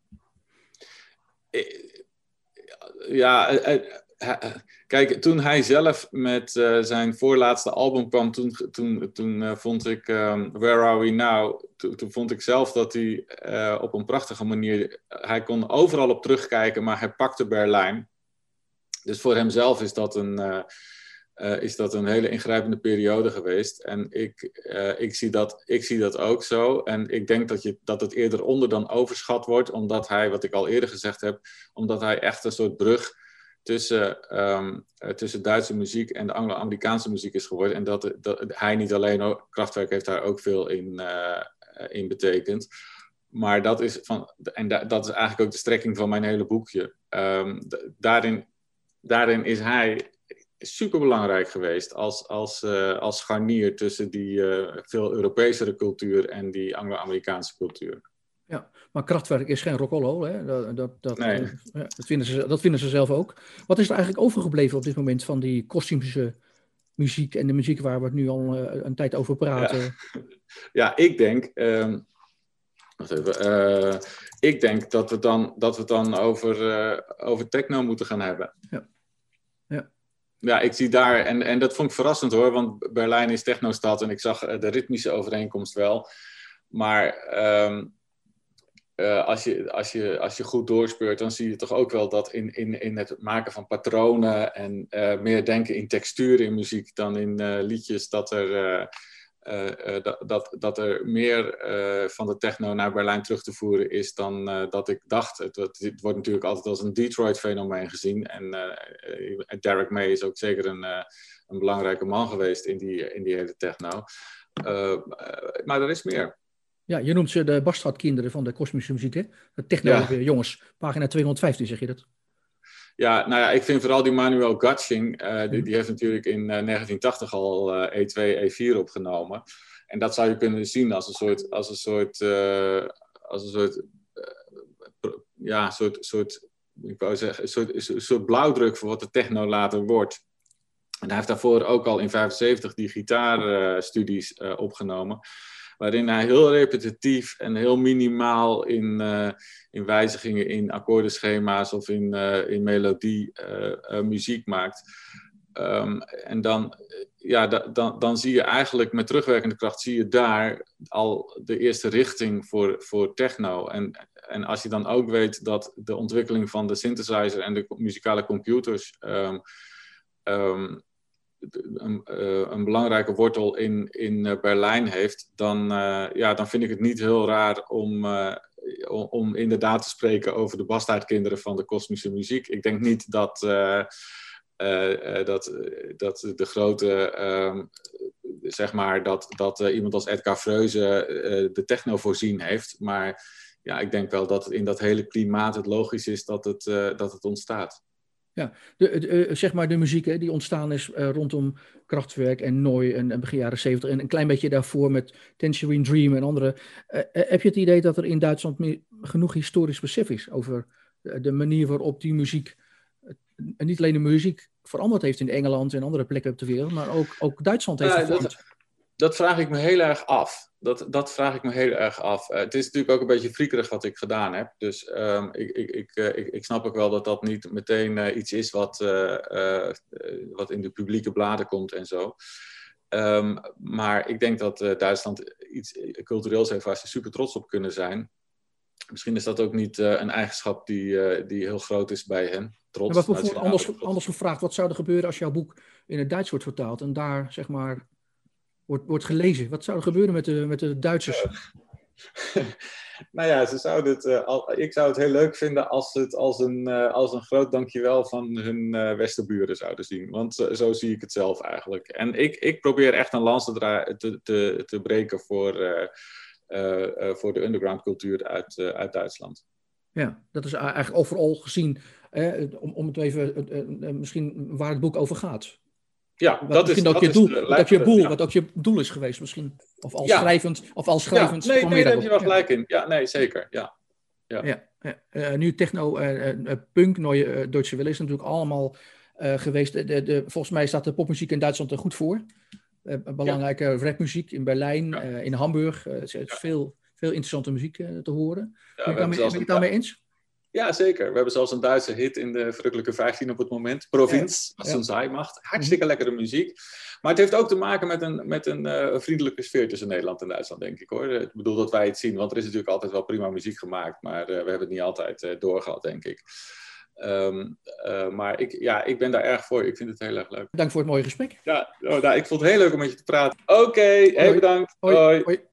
B: ja, eh, eh, eh, kijk, toen hij zelf met zijn voorlaatste album kwam, toen, toen, toen vond ik um, Where Are We Now, toen, toen, vond ik zelf dat hij op een prachtige manier, hij kon overal op terugkijken, maar hij pakte Berlijn. Dus voor hemzelf is dat een, uh, is dat een hele ingrijpende periode geweest. En ik, uh, ik, zie dat, ik zie dat ook zo. En ik denk dat, je, dat het eerder onder dan overschat wordt, omdat hij, wat ik al eerder gezegd heb, omdat hij echt een soort brug tussen, um, tussen Duitse muziek en de Anglo-Amerikaanse muziek is geworden. En dat, dat hij niet alleen, Kraftwerk heeft daar ook veel in, uh, in betekend. Maar dat is, van, en da, dat is eigenlijk ook de strekking van mijn hele boekje. Um, daarin, daarin is hij super belangrijk geweest als, als, uh, als scharnier tussen die uh, veel Europese cultuur en die Anglo-Amerikaanse cultuur.
A: Ja, maar krachtwerk is geen rock'n'roll, hè? Dat, dat, dat, nee. uh, dat, vinden ze, dat vinden ze zelf ook. Wat is er eigenlijk overgebleven op dit moment van die kostumische muziek en de muziek waar we het nu al een tijd over praten?
B: Ja, ja ik denk. Um, even. ik denk dat we dan, dat we het dan over, over techno moeten gaan hebben.
A: Ja ja,
B: ik zie daar, en, en dat vond ik verrassend hoor, want Berlijn is technostad en ik zag eh, de ritmische overeenkomst wel. Maar ehm, eh, als, je, als, je, als je goed doorspeurt, dan zie je toch ook wel dat in, in, in het maken van patronen en uh, meer denken in texturen in muziek dan in liedjes, dat er dat, dat, dat er meer uh, van de techno naar Berlijn terug te voeren is dan dat ik dacht. Het, het, wordt natuurlijk altijd als een Detroit-fenomeen gezien. En Derek May is ook zeker een, een belangrijke man geweest in die, in die hele techno. maar er is meer.
A: Ja, je noemt ze de Bastardkinderen van de kosmische muziek, hè? De techno-jongens. Pagina 215 zeg je dat?
B: Ja, nou ja, ik vind vooral die Manuel Gatsching, uh, die, die, heeft natuurlijk in uh, eh, 1980 al uh, E2, E4 opgenomen. En dat zou je kunnen zien als een soort, als een soort, als een soort, ja, soort, soort, ik wou zeggen, soort, een soort blauwdruk voor wat de techno later wordt. En hij heeft daarvoor ook al in 75 die gitaarstudies opgenomen waarin hij heel repetitief en heel minimaal in, uh, in wijzigingen in akkoordenschema's of in, uh, in melodie uh, muziek maakt. Um, en dan, ja, da, dan, dan zie je eigenlijk met terugwerkende kracht, zie je daar al de eerste richting voor, voor techno. En, en als je dan ook weet dat de ontwikkeling van de synthesizer en de muzikale computers um, um, een, uh, een, belangrijke wortel in, in uh, Berlijn heeft, dan, uh, ja, dan vind ik het niet heel raar om, om, inderdaad te spreken over de bastaardkinderen van de kosmische muziek. Ik denk niet dat, dat, dat de grote um, zeg maar dat, dat iemand als Edgar Freuze de techno voorzien heeft. Maar ja, ik denk wel dat in dat hele klimaat het logisch is dat het, dat het ontstaat.
A: Ja, de, zeg maar de muziek hè, die ontstaan is rondom Kraftwerk en Nooi en, begin jaren zeventig. En een klein beetje daarvoor met Tangerine Dream en andere. heb je het idee dat er in Duitsland meer, genoeg historisch besef is over de manier waarop die muziek, en niet alleen de muziek, veranderd heeft in Engeland en andere plekken op de wereld, maar ook, ook Duitsland heeft ja,
B: dat, vraag ik me heel erg af. Dat, dat vraag ik me heel erg af. Uh, het is natuurlijk ook een beetje friekerig wat ik gedaan heb. Dus um, ik, ik, ik, uh, ik, ik, snap ook wel dat dat niet meteen uh, iets is wat, wat in de publieke bladen komt en zo. Um, maar ik denk dat Duitsland iets cultureels heeft waar ze super trots op kunnen zijn. Misschien is dat ook niet een eigenschap die, die heel groot is bij hen. Trots.
A: Maar voor, anders, anders gevraagd, wat zou er gebeuren als jouw boek in het Duits wordt vertaald en daar zeg maar wordt, wordt gelezen? Wat zou er gebeuren met de, met de Duitsers?
B: nou ja, ze zouden het, uh, al, ik zou het heel leuk vinden als ze het als een, als een groot dankjewel van hun westerburen zouden zien. Want zo zie ik het zelf eigenlijk. En ik, ik probeer echt een lans te, te, te, breken voor eh, eh, voor de underground cultuur uit, eh, uit Duitsland.
A: Ja, dat is eigenlijk overal gezien, om, om het even, misschien waar het boek over gaat.
B: Ja, dat is,
A: dat, je doel, dat, je doel, wat ook je doel is geweest misschien. Of als schrijvend. Of als schrijvend
B: ja, nee, nee, daar heb je wel gelijk in. Ja, nee, zeker. Ja.
A: Ja. Ja, nu techno, punk, Neue Deutsche Welle is natuurlijk allemaal geweest. De, de, volgens mij staat de popmuziek in Duitsland er goed voor. Belangrijke rapmuziek in Berlijn, in Hamburg. Is veel, veel interessante muziek te horen. Ben je het daarmee eens?
B: Ja, zeker. We hebben zelfs een Duitse hit in de verrukkelijke 15 op het moment. Provinz, als een zijmacht. Hartstikke lekkere muziek. Maar het heeft ook te maken met een, met een vriendelijke sfeer tussen Nederland en Duitsland, denk ik hoor. Ik bedoel dat wij het zien, want er is natuurlijk altijd wel prima muziek gemaakt. Maar we hebben het niet altijd doorgehad, denk ik. Um, uh, maar ik, ja, ik ben daar erg voor. Ik vind het heel erg leuk.
A: Dank voor het mooie gesprek.
B: Ja, oh, nou, ik vond het heel leuk om met je te praten. Oké, okay, heel bedankt. Hoi. Hoi. Hoi.